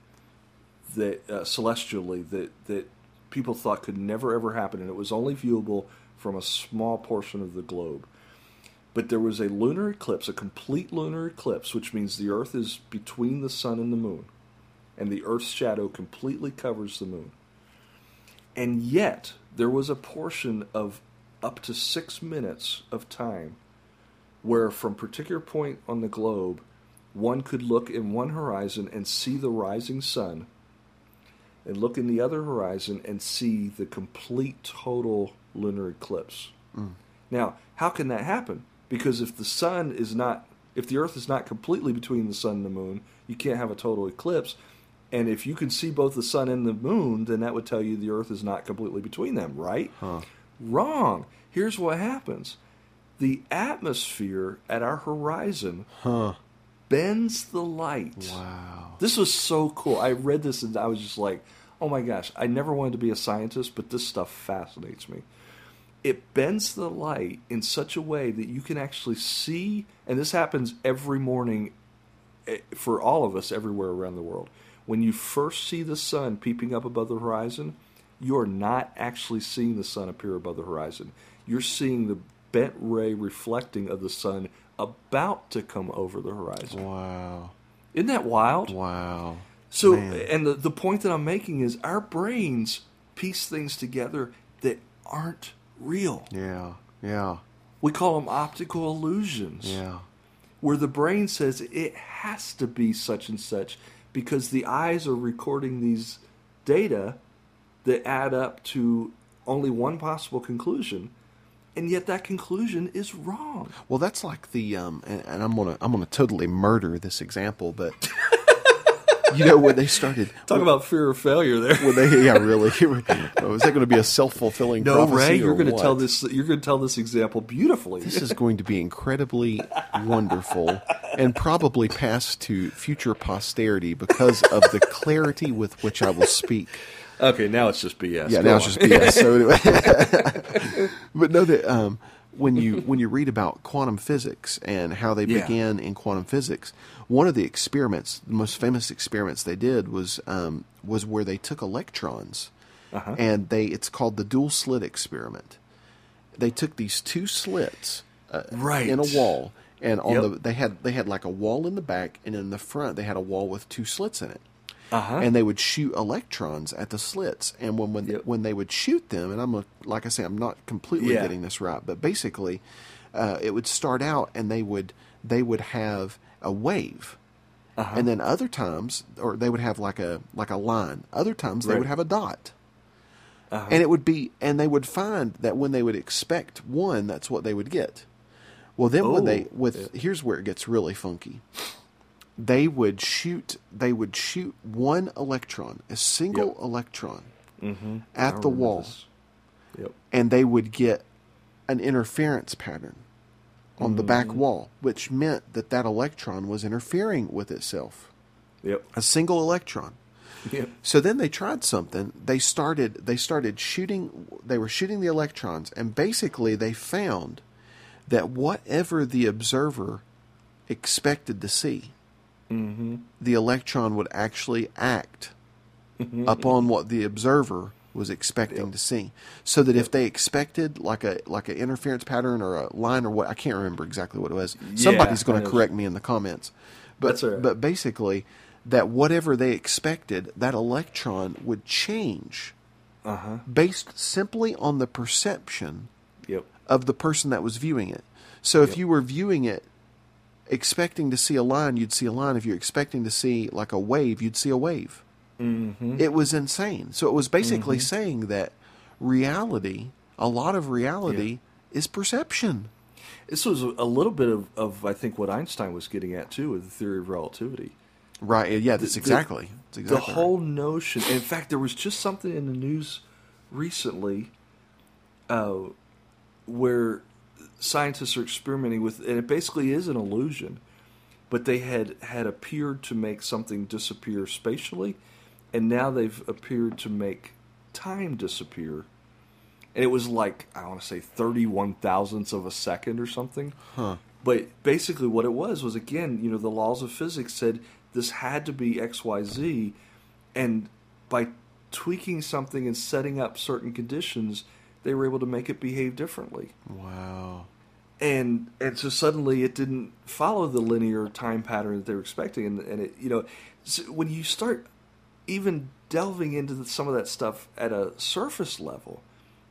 that uh, celestially that that people thought could never ever happen, and it was only viewable from a small portion of the globe. But there was a lunar eclipse, a complete lunar eclipse, which means the Earth is between the sun and the moon, and the Earth's shadow completely covers the moon. And yet, there was a portion of up to six minutes of time where, from a particular point on the globe, one could look in one horizon and see the rising sun, and look in the other horizon and see the complete total lunar eclipse. Mm. Now, how can that happen? Because if the sun is not, if the Earth is not completely between the sun and the moon, you can't have a total eclipse. And if you can see both the sun and the moon, then that would tell you the Earth is not completely between them, right? Wrong. Here's what happens the atmosphere at our horizon Huh. bends the light. Wow. This was so cool. I read this and I was just like, oh my gosh, I never wanted to be a scientist, but this stuff fascinates me. It bends the light in such a way that you can actually see, and this happens every morning eh, for all of us everywhere around the world. When you first see the sun peeping up above the horizon, you're not actually seeing the sun appear above the horizon. You're seeing the bent ray reflecting of the sun about to come over the horizon. Wow. Isn't that wild? Wow. So, Man. and the, the point that I'm making is our brains piece things together that aren't real. Yeah. Yeah. We call them optical illusions, Yeah. where the brain says it has to be such and such because the eyes are recording these data that add up to only one possible conclusion, and yet that conclusion is wrong. Well, that's like the um, and, and I'm gonna I'm gonna totally murder this example, but you know when they started Talk about fear of failure there. when they yeah really Is that going to be a self fulfilling No, prophecy Ray, you're going to tell this. You're going to tell this example beautifully. This is going to be incredibly wonderful and probably pass to future posterity because of the clarity with which I will speak. okay, now it's just BS. Yeah, Go now on. it's just BS. So anyway, but know that um, when you when you read about quantum physics and how they Yeah. began in quantum physics, one of the experiments, the most famous experiments they did was um, was where they took electrons, Uh-huh. and they it's called the dual slit experiment. They took these two slits uh, Right. in a wall, and on Yep. the they had they had like a wall in the back, and in the front they had a wall with two slits in it Uh-huh. and they would shoot electrons at the slits. And when when, Yep. when they would shoot them, and I'm a, like I say, I'm not completely Yeah. getting this right, but basically, uh, it would start out, and they would they would have a wave, Uh-huh. and then other times, or they would have like a like a line. Other times they would have a dot. Uh-huh. And it would be, and they would find that when they would expect one, that's what they would get. Well, then when they Oh, with here's where it gets really funky. They would shoot. They would shoot one electron, a single Yep. electron, Mhm. at the wall. Yep. and they would get an interference pattern on the back Mm-hmm. wall, which meant that that electron was interfering with itself. Yep. A single electron. Yep. So then they tried something. They started they started shooting they were shooting the electrons and basically they found that whatever the observer expected to see, Mm-hmm. the electron would actually act upon what the observer was expecting Yep. to see. So that if they expected like a like an interference pattern or a line or what I can't remember exactly what it was. Somebody's going to correct me in the comments. But right. but basically that whatever they expected, that electron would change Uh huh. based simply on the perception Yep. of the person that was viewing it. So if Yep. you were viewing it expecting to see a line, you'd see a line. If you're expecting to see like a wave, you'd see a wave. Mm-hmm. It was insane. So it was basically saying that reality, a lot of reality, is perception. This was a little bit of, of I think what Einstein was getting at too with the theory of relativity. Right. Yeah. That's The- exactly. That's exactly the right. whole notion. In fact, there was just something in the news recently uh, where scientists are experimenting with, and it basically is an illusion. But they had had appeared to make something disappear spatially, and now they've appeared to make time disappear. And it was like I want to say thirty-one thousandths of a second or something. Huh. But basically, what it was was again, you know, the laws of physics said this had to be X, Y, Z, and by tweaking something and setting up certain conditions, they were able to make it behave differently. Wow. And and so suddenly it didn't follow the linear time pattern that they were expecting, and, and it you know so when you start even delving into the, some of that stuff at a surface level,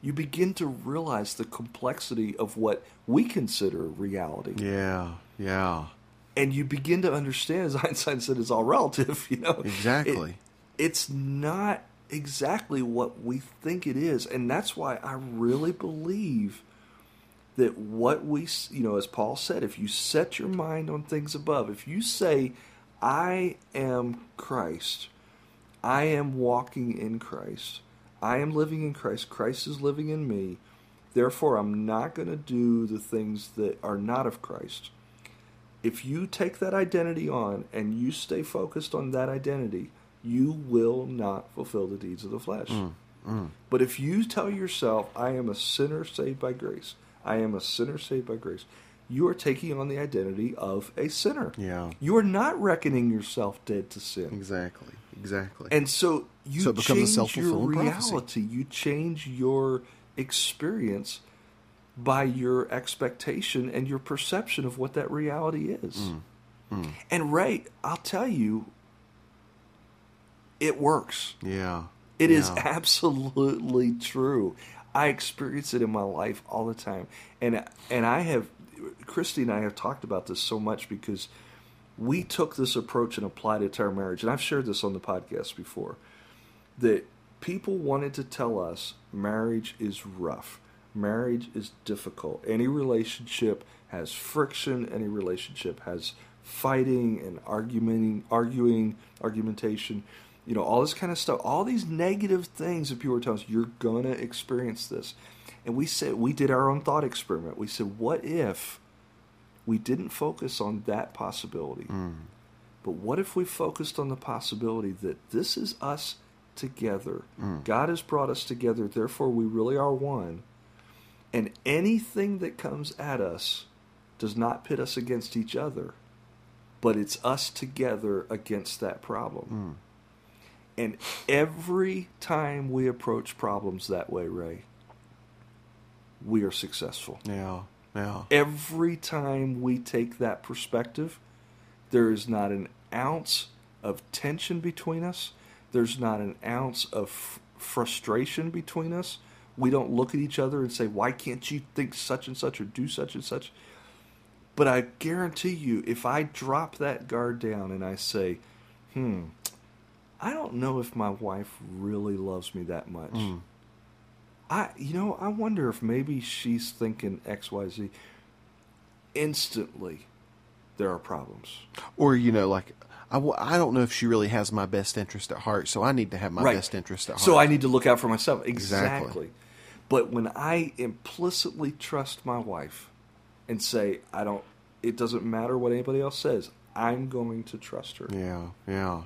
you begin to realize the complexity of what we consider reality Yeah. Yeah. and you begin to understand, as Einstein said, it's all relative. You know, Exactly. It- it's not exactly what we think it is, and that's why I really believe that what we, you know, as Paul said, if you set your mind on things above, if you say, "I am Christ," I am walking in Christ. I am living in Christ. Christ is living in me. Therefore, I'm not going to do the things that are not of Christ. If you take that identity on and you stay focused on that identity, you will not fulfill the deeds of the flesh. Mm, mm. But if you tell yourself, I am a sinner saved by grace, I am a sinner saved by grace, you are taking on the identity of a sinner. Yeah. You are not reckoning yourself dead to sin. Exactly. Exactly. And so you So it becomes a change your self-fulfilling prophecy. reality. You change your experience by your expectation and your perception of what that reality is. Mm. And Ray, I'll tell you, it works. yeah. It is Yeah. absolutely true. I experience it in my life all the time, and and I have Christy and I have talked about this so much because we took this approach and applied it to our marriage, and I've shared this on the podcast before. That people wanted to tell us marriage is rough, marriage is difficult. Any relationship has friction. Any relationship has fighting and arguing, arguing, argumentation you know, all this kind of stuff, all these negative things that people were telling us, you're gonna experience this. And we said we did our own thought experiment. We said, what if we didn't focus on that possibility? Mm. But what if we focused on the possibility that this is us together? Mm. God has brought us together, therefore we really are one. And anything that comes at us does not pit us against each other, but it's us together against that problem. Mm. And every time we approach problems that way, Ray, we are successful. Yeah. Yeah. Every time we take that perspective, there is not an ounce of tension between us. There's not an ounce of f- frustration between us. We don't look at each other and say, Why can't you think such and such or do such and such? But I guarantee you, if I drop that guard down and I say, Hmm, I don't know if my wife really loves me that much. I, you know, I wonder if maybe she's thinking X, Y, Z. Instantly, there are problems. Or you know, like I, w- I don't know if she really has my best interest at heart, so I need to have my Right. best interest at heart. So I need to look out for myself. Exactly. Exactly. But when I implicitly trust my wife and say, I don't, it doesn't matter what anybody else says, I'm going to trust her, Yeah. Yeah.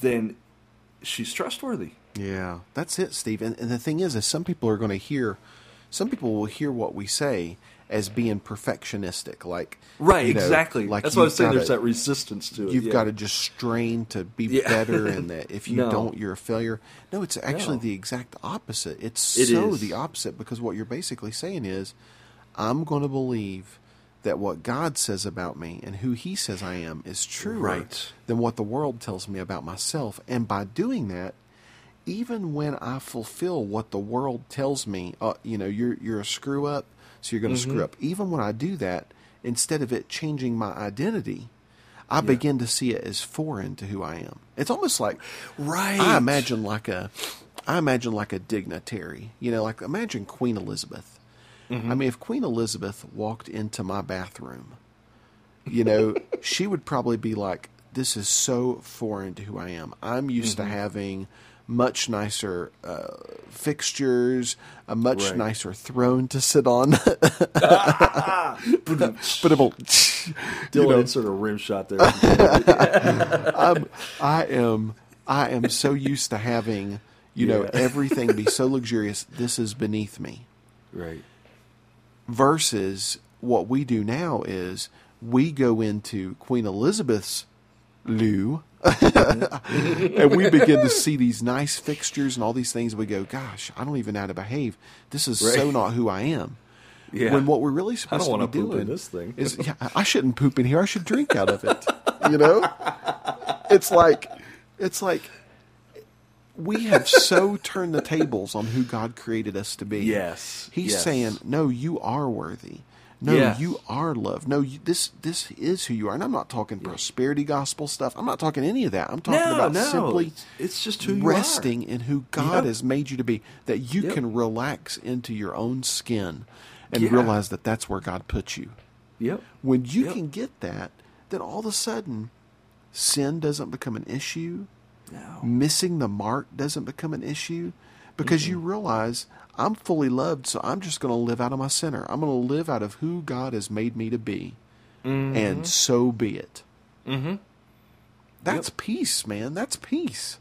then she's trustworthy. Yeah, that's it, Steve. And, and the thing is, is some people are going to hear, some people will hear what we say as being perfectionistic, like Right, you know, exactly. Like That's what I was saying. gotta- There's that resistance to it. You've yeah. got to just strain to be Yeah. better, and that if you No. don't, you're a failure. No, it's actually No. the exact opposite. It's It so is. the opposite because what you're basically saying is, I'm going to believe that what God says about me and who He says I am is truer Right. than what the world tells me about myself. And by doing that, even when I fulfill what the world tells me, uh, you know, you're you're a screw up, so you're going to Mm-hmm. screw up. Even when I do that, instead of it changing my identity, I begin to see it as foreign to who I am. It's almost like Right. I imagine like a I imagine like a dignitary. You know, like imagine Queen Elizabeth. Mm-hmm. I mean, if Queen Elizabeth walked into my bathroom, you know, she would probably be like, this is so foreign to who I am. I'm used Mm-hmm. to having much nicer uh, fixtures, a much Right. nicer throne to sit on. but Dylan you know, insert a rim shot there. I'm, I am I am so used to having you know everything be so luxurious. This is beneath me. right. Versus what we do now is we go into Queen Elizabeth's loo. and we begin to see these nice fixtures and all these things. We go, gosh, I don't even know how to behave. This is so not who I am. Yeah. When what we're really supposed to be doing in this thing. is, yeah, I shouldn't poop in here. I should drink out of it. You know, it's like, it's like we have so turned the tables on who God created us to be. Yes, He's yes. saying, no, you are worthy. No, Yeah. you are loved. No, you, this this is who you are. And I'm not talking prosperity gospel stuff. I'm not talking any of that. I'm talking No, about no. simply It's- just who resting in who God Yep. has made you to be. That you Yep. can relax into your own skin and Yeah. realize that that's where God put you. Yep. When you Yep. can get that, then all of a sudden, sin doesn't become an issue. No. Missing the mark doesn't become an issue because you realize I'm fully loved, so I'm just going to live out of my center. I'm going to live out of who God has made me to be, and so be it. Mm-hmm. That's peace, man. That's peace.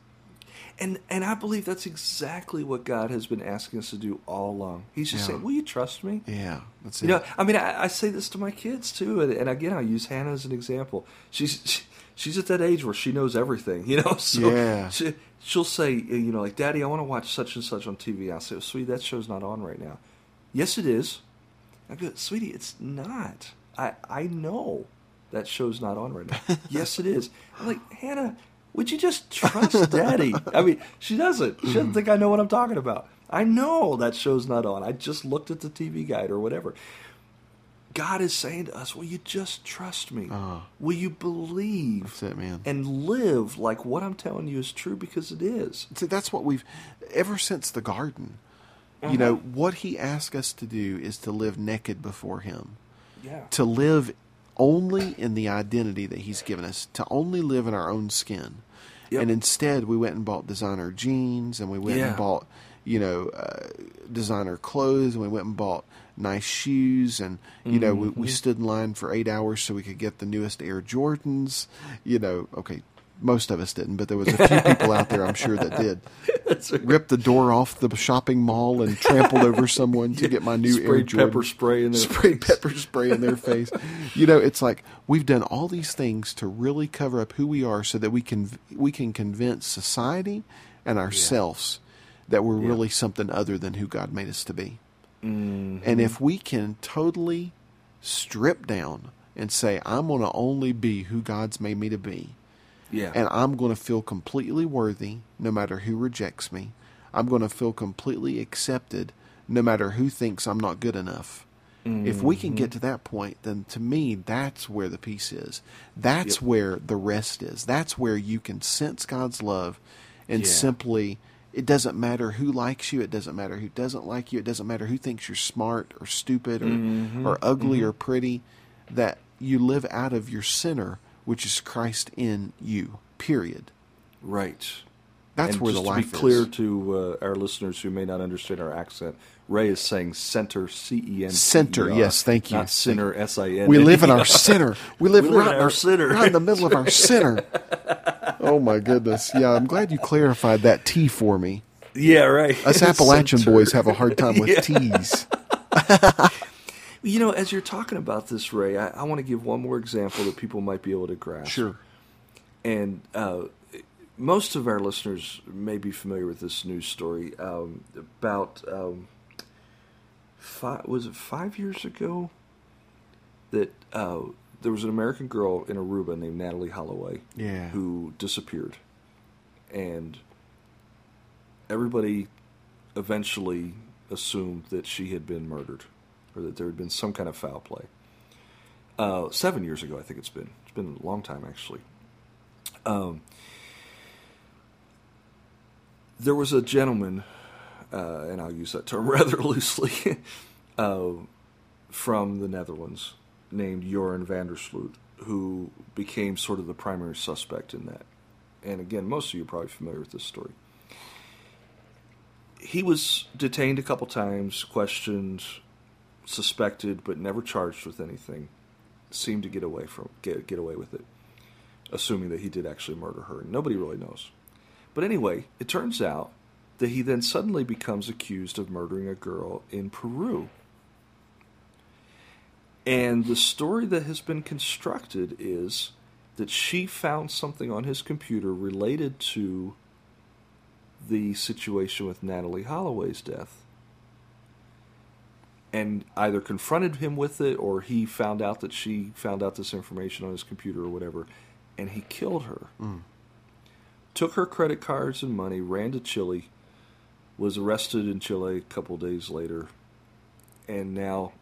And and I believe that's exactly what God has been asking us to do all along. He's just Yeah. saying, "Will you trust me?" Yeah, that's You it. know, I mean, I, I say this to my kids too, and, and again, I use Hannah as an example. She's she, she's at that age where she knows everything, you know. So Yeah. she, she'll say, eh, you know, like, "Daddy, I want to watch such and such on TV." I'll say, oh, "Sweetie, that show's not on right now." Yes, it is. I go, "Sweetie, it's not. I I know that show's not on right now." yes, it is. I'm like, Hannah. Would you just trust Daddy? I mean, she doesn't. She doesn't think I know what I'm talking about. I know that show's not on. I just looked at the TV guide or whatever. God is saying to us, Will you just trust me? Will you believe That's it, man. and live like what I'm telling you is true because it is? See, that's what we've ever since the garden. Uh-huh. You know what He asked us to do is to live naked before Him. Yeah. to live only in the identity that he's given us, to only live in our own skin. Yep. And instead, we went and bought designer jeans, and we went Yeah. and bought, you know, uh, designer clothes, and we went and bought nice shoes, and you know, we, Mm-hmm. we stood in line for eight hours so we could get the newest Air Jordans. You know, okay, most of us didn't, but there was a few people out there, I'm sure, that did. Ripped the door off the shopping mall and trampled over someone to get my new Air Sprayed Jordan pepper spray in their sprayed pepper spray in their face. You know, it's like we've done all these things to really cover up who we are, so that we can we can convince society and ourselves that we're Yeah. really something other than who God made us to be. Mm-hmm. And if we can totally strip down and say, "I'm going to only be who God's made me to be," Yeah. and I'm going to feel completely worthy no matter who rejects me. I'm going to feel completely accepted no matter who thinks I'm not good enough. If we can Mm-hmm. get to that point, then to me, that's where the peace is. That's Yep. where the rest is. That's where you can sense God's love and Yeah. simply, it doesn't matter who likes you, it doesn't matter who doesn't like you, it doesn't matter who thinks you're smart or stupid or, Mm-hmm. or ugly or pretty, that you live out of your center, which is Christ in you, period. right. That's and where just the to be clear is. to uh, our listeners who may not understand our accent, Ray is saying center, C E N. Center, yes, thank you. Not center, S I N. We live in our center. We live, We live right, in our center. right in the middle of our center. Oh my goodness! Yeah, I'm glad you clarified that T for me. Yeah, right. Us Appalachian boys have a hard time with Yeah. T's. You know, as you're talking about this, Ray, I, I want to give one more example that people might be able to grasp. Sure. And uh, most of our listeners may be familiar with this news story um, about um, five, was it five years ago that uh, there was an American girl in Aruba named Natalee Holloway Yeah. who disappeared, and everybody eventually assumed that she had been murdered or that there had been some kind of foul play. Uh, seven years ago, I think it's been. It's been a long time, actually. Um, there was a gentleman, uh, and I'll use that term rather loosely, uh, from the Netherlands named Joran van der Sloot, who became sort of the primary suspect in that. And again, most of you are probably familiar with this story. He was detained a couple times, questioned, suspected, but never charged with anything. Seemed to get away from get get away with it, assuming that he did actually murder her. Nobody really knows. But anyway, it turns out that he then suddenly becomes accused of murdering a girl in Peru. And the story that has been constructed is that she found something on his computer related to the situation with Natalee Holloway's death. And either confronted him with it or he found out that she found out this information on his computer or whatever, and he killed her. Mm. Took her credit cards and money, ran to Chile, was arrested in Chile a couple days later, and now,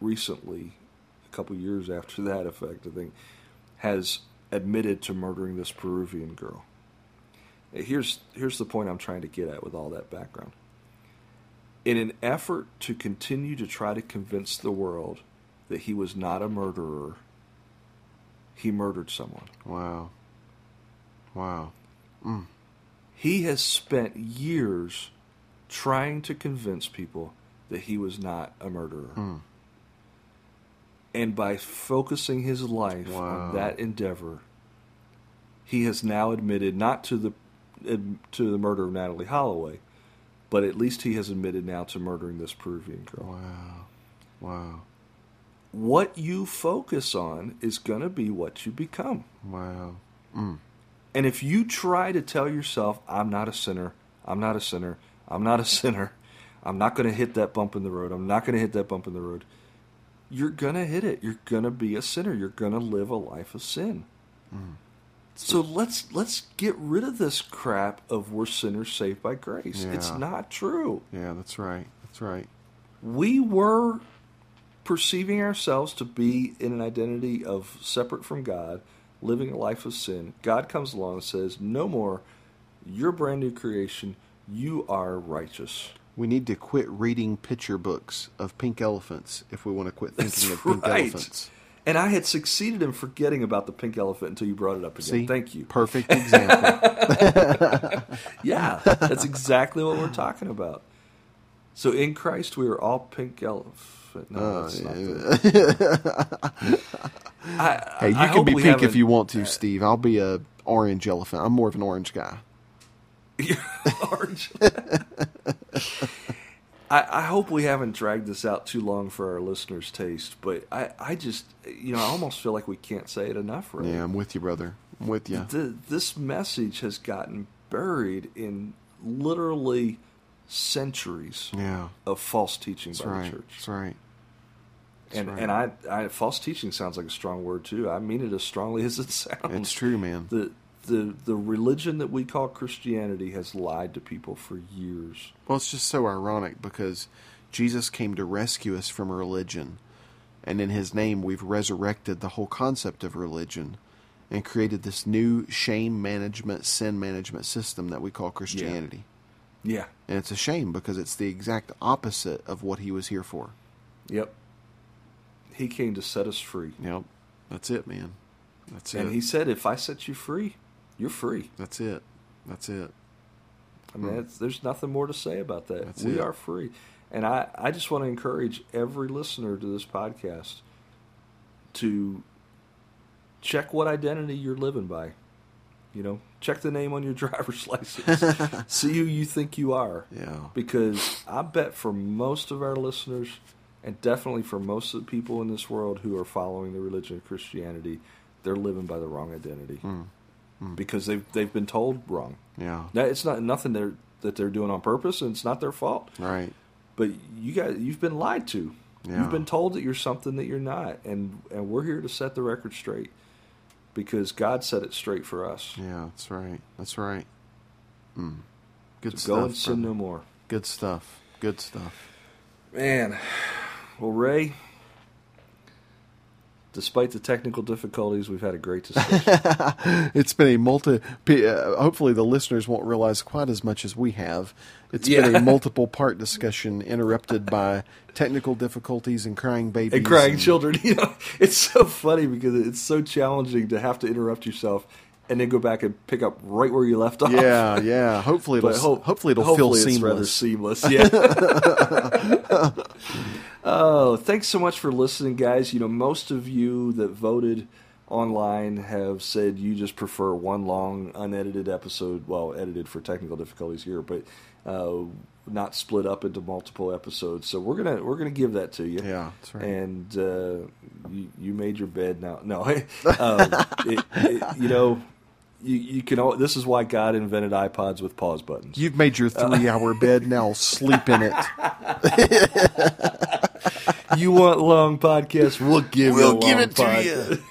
recently, a couple years after that effect, I think, has admitted to murdering this Peruvian girl. Here's here's the point I'm trying to get at with all that background. In an effort to continue to try to convince the world that he was not a murderer, he murdered someone. Wow. Wow. Mm. He has spent years trying to convince people that he was not a murderer. Mm. And by focusing his life Wow. on that endeavor, he has now admitted not to the to the murder of Natalee Holloway, but at least he has admitted now to murdering this Peruvian girl. Wow. Wow. What you focus on is going to be what you become. Wow. Mm. And if you try to tell yourself, I'm not a sinner, I'm not a sinner, I'm not a sinner, I'm not going to hit that bump in the road, I'm not going to hit that bump in the road, you're going to hit it. You're going to be a sinner. You're going to live a life of sin. Mm. So let's let's get rid of this crap of we're sinners saved by grace. It's not true. Yeah, that's right. That's right. We were perceiving ourselves to be in an identity of separate from God, living a life of sin. God comes along and says, "No more. You're a brand new creation. You are righteous." We need to quit reading picture books of pink elephants if we want to quit thinking That's of pink right. elephants. And I had succeeded in forgetting about the pink elephant until you brought it up again. See? Thank you. Perfect example. Yeah, that's exactly what we're talking about. So in Christ, we are all pink elephant. No, Uh, that's not yeah. I, hey, you I can be pink if you want to, Steve. I'll be a orange elephant. I'm more of an orange guy. Orange. I, I hope we haven't dragged this out too long for our listeners' taste, but I, I just, you know, I almost feel like we can't say it enough, right? Yeah, I'm with you, brother. I'm with you. Th this message has gotten buried in literally centuries Yeah, of false teaching that's by right. the church. That's right. and right. and I, I false teaching sounds like a strong word too. I mean it as strongly as it sounds. It's true, man. The the the religion that we call Christianity has lied to people for years. Well, it's just so ironic because Jesus came to rescue us from religion, and in His name, we've resurrected the whole concept of religion and created this new shame management, sin management system that we call Christianity. Yeah. And it's a shame because it's the exact opposite of what He was here for. Yep. He came to set us free. Yep, that's it, man. That's it. And it. he said, if I set you free, you're free. That's it. That's it. I mean, it's, there's nothing more to say about that. Hmm. That's we it. are free. And I, I just want to encourage every listener to this podcast to check what identity you're living by. You know, check the name on your driver's license. See who you think you are. Yeah. Because I bet for most of our listeners, and definitely for most of the people in this world who are following the religion of Christianity, they're living by the wrong identity. Hmm. Because they've they've been told wrong. Yeah. It's not nothing they're, that they're doing on purpose, and it's not their fault. Right. But you guys, you've been lied to. Yeah. You've been told that you're something that you're not, and and we're here to set the record straight because God set it straight for us. Yeah, that's right. That's right. Mm. Good To stuff. go and sin brother. no more. Good stuff. Good stuff. Man, well, Ray, despite the technical difficulties, we've had a great discussion. It's been a multi. Uh, hopefully, the listeners won't realize quite as much as we have. It's been a multiple part discussion interrupted by technical difficulties and crying babies and crying children. You know, it's so funny because it's so challenging to have to interrupt yourself and then go back and pick up right where you left off. Yeah, yeah. Hopefully, it'll hope, hopefully it'll hopefully feel it's rather seamless. seamless. Yeah. oh, thanks so much for listening, guys. You know, most of you that voted online have said you just prefer one long unedited episode. Well, edited for technical difficulties here, but uh, not split up into multiple episodes. So we're gonna we're gonna give that to you. Yeah, that's right. And uh, you, you made your bed now. No, um, it, it, you know. You, you can. al- This is why God invented iPods with pause buttons. You've made your three-hour bed. Now sleep in it. you want long podcasts? We'll give you We'll give it to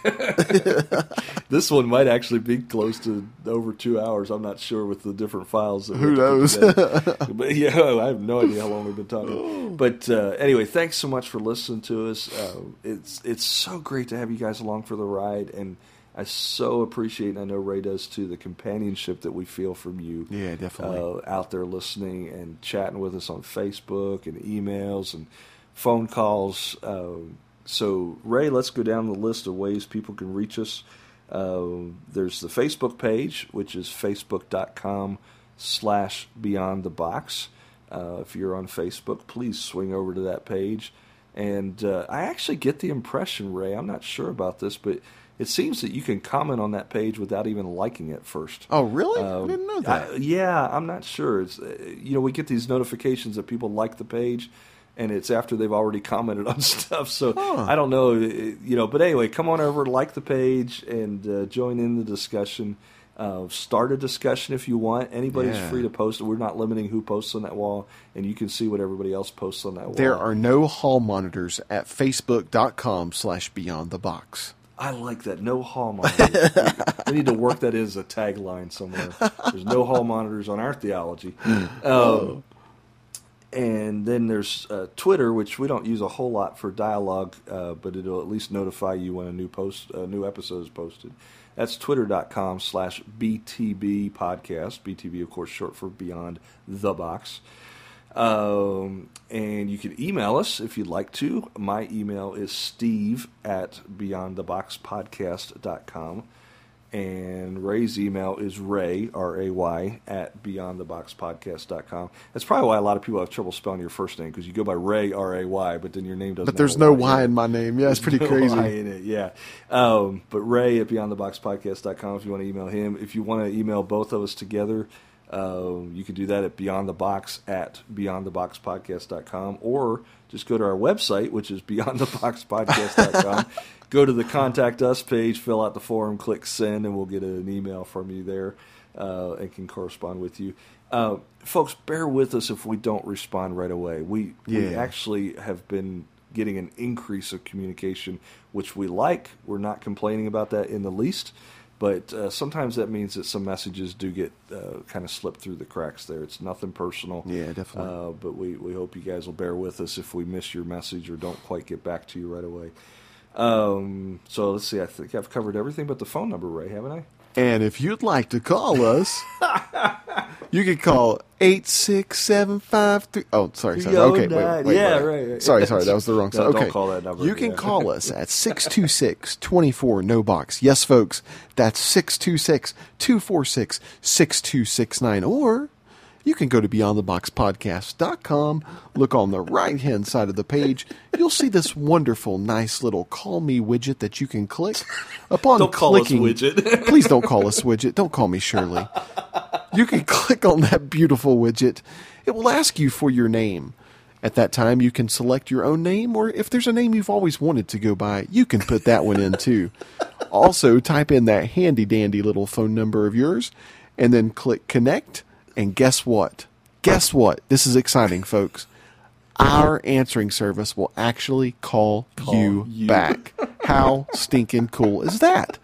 you. this one might actually be close to over two hours. I'm not sure with the different files. Who have to put knows? but yeah, I have no idea how long we've been talking. But uh, anyway, thanks so much for listening to us. Uh, it's it's so great to have you guys along for the ride, and I so appreciate, and I know Ray does too, the companionship that we feel from you Yeah, definitely. uh, out there listening and chatting with us on Facebook and emails and phone calls. Um, so, Ray, let's go down the list of ways people can reach us. Uh, there's the Facebook page, which is facebook.com slash beyond the box. Uh, if you're on Facebook, please swing over to that page. And uh, I actually get the impression, Ray, I'm not sure about this, but it seems that you can comment on that page without even liking it first. Oh, really? I Um, didn't know that. I- yeah, I'm not sure. It's uh, you know we get these notifications that people like the page, and it's after they've already commented on stuff. So Huh. I don't know, uh, you know. But anyway, come on over, like the page, and uh, join in the discussion. Uh, start a discussion if you want. Anybody's Yeah. free to post. We're not limiting who posts on that wall, and you can see what everybody else posts on that wall. there are no hall monitors at facebook.com slash beyond the box. I like that. No hall monitors. we need to work that in as a tagline somewhere. There's no hall monitors on our theology. Um, and then there's uh, Twitter, which we don't use a whole lot for dialogue, uh, but it'll at least notify you when a new post, a new episode is posted. That's twitter.com slash BTB podcast. BTB, of course, short for Beyond the Box. Um, and you can email us if you'd like to. My email is steve at beyondtheboxpodcast.com. And Ray's email is ray, R-A-Y, at beyondtheboxpodcast.com. That's probably why a lot of people have trouble spelling your first name, because you go by Ray, R-A-Y, but then your name doesn't But there's no y, in my name. Yeah, it's pretty No crazy. Y in it, yeah. Um, but Ray at beyondtheboxpodcast.com if you want to email him. If you want to email both of us together, um, you can do that at beyondthebox at beyondtheboxpodcast.com or just go to our website, which is beyondtheboxpodcast.com. go to the contact us page, fill out the form, click send, and we'll get an email from you there uh, and can correspond with you. Uh, folks, bear with us if we don't respond right away. We, we actually have been getting an increase of communication, which we like. We're not complaining about that in the least. But uh, sometimes that means that some messages do get uh, kind of slipped through the cracks there. It's nothing personal. Yeah, definitely. Uh, but we, we hope you guys will bear with us if we miss your message or don't quite get back to you right away. Um, so let's see. I think I've covered everything but the phone number, Ray, haven't I? And if you'd like to call us, you can call eight six seven five three. Oh, sorry, sorry. Oh okay, wait, 309. wait, Yeah, wait. right, right. Sorry, sorry, that was the wrong. No, side. don't call that number, You can yeah. call us at 626-24 no box. Yes, folks, that's 626-246-6269. Or you can go to beyondtheboxpodcast.com, look on the right-hand side of the page. You'll see this wonderful, nice little call me widget that you can click. Upon Don't call us clicking, widget. please don't call us widget. Don't call me Shirley. You can click on that beautiful widget. It will ask you for your name. At that time, you can select your own name, or if there's a name you've always wanted to go by, you can put that one in too. Also, type in that handy dandy little phone number of yours, and then click connect. And guess what? Guess what? This is exciting, folks. Our answering service will actually call, you, you. back. How stinking cool is that?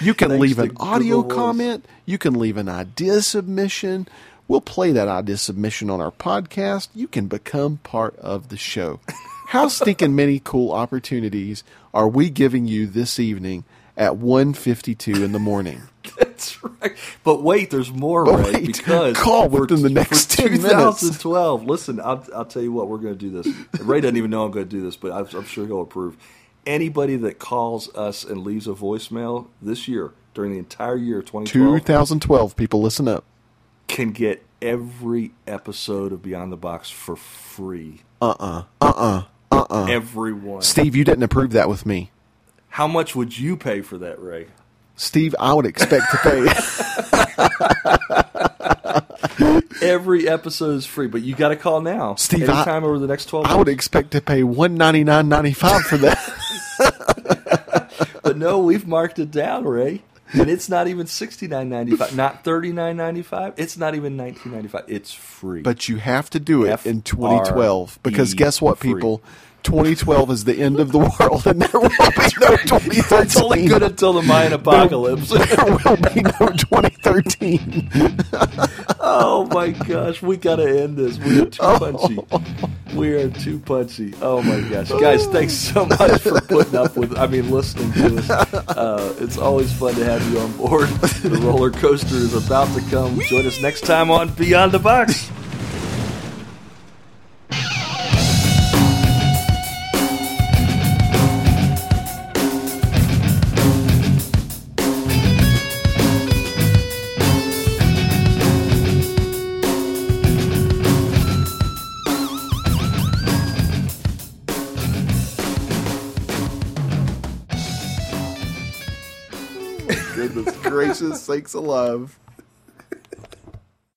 You can Thanks leave an audio Google Voice. comment. You can leave an idea submission. We'll play that idea submission on our podcast. You can become part of the show. How stinking many cool opportunities are we giving you this evening at 1.52 in the morning? That's right. But wait, there's more, But Ray, wait, because call within the next for 10 minutes. 2012. Listen, I'll, I'll tell you what, we're going to do this. Ray doesn't even know I'm going to do this, but I'm, I'm sure he'll approve. Anybody that calls us and leaves a voicemail this year, during the entire year 2012, 2012, people, listen up. can get every episode of Beyond the Box for free. Uh-uh. Uh-uh. Uh-uh. Everyone. Steve, you didn't approve that with me. How much would you pay for that, Ray? Steve, I would expect to pay. Every episode is free, but you got to call now. Steve, I- over the next 12 I would expect to pay one ninety nine ninety five for that. But no, we've marked it down, Ray. And it's not even sixty nine ninety five, not thirty nine ninety five. It's not even nineteen ninety five. It's free. but you have to do it F in 2012 because R E guess what, free. people? 2012 is the end of the world, and there will be no 2013. it's only good until the Mayan apocalypse. there will be no 2013. oh my gosh, we gotta end this. We are too punchy. We are too punchy. Oh my gosh, guys, thanks so much for putting up with. I mean, listening to us. Uh, it's always fun to have you on board. The roller coaster is about to come. Join us next time on Beyond the Box. Gracious sakes alive.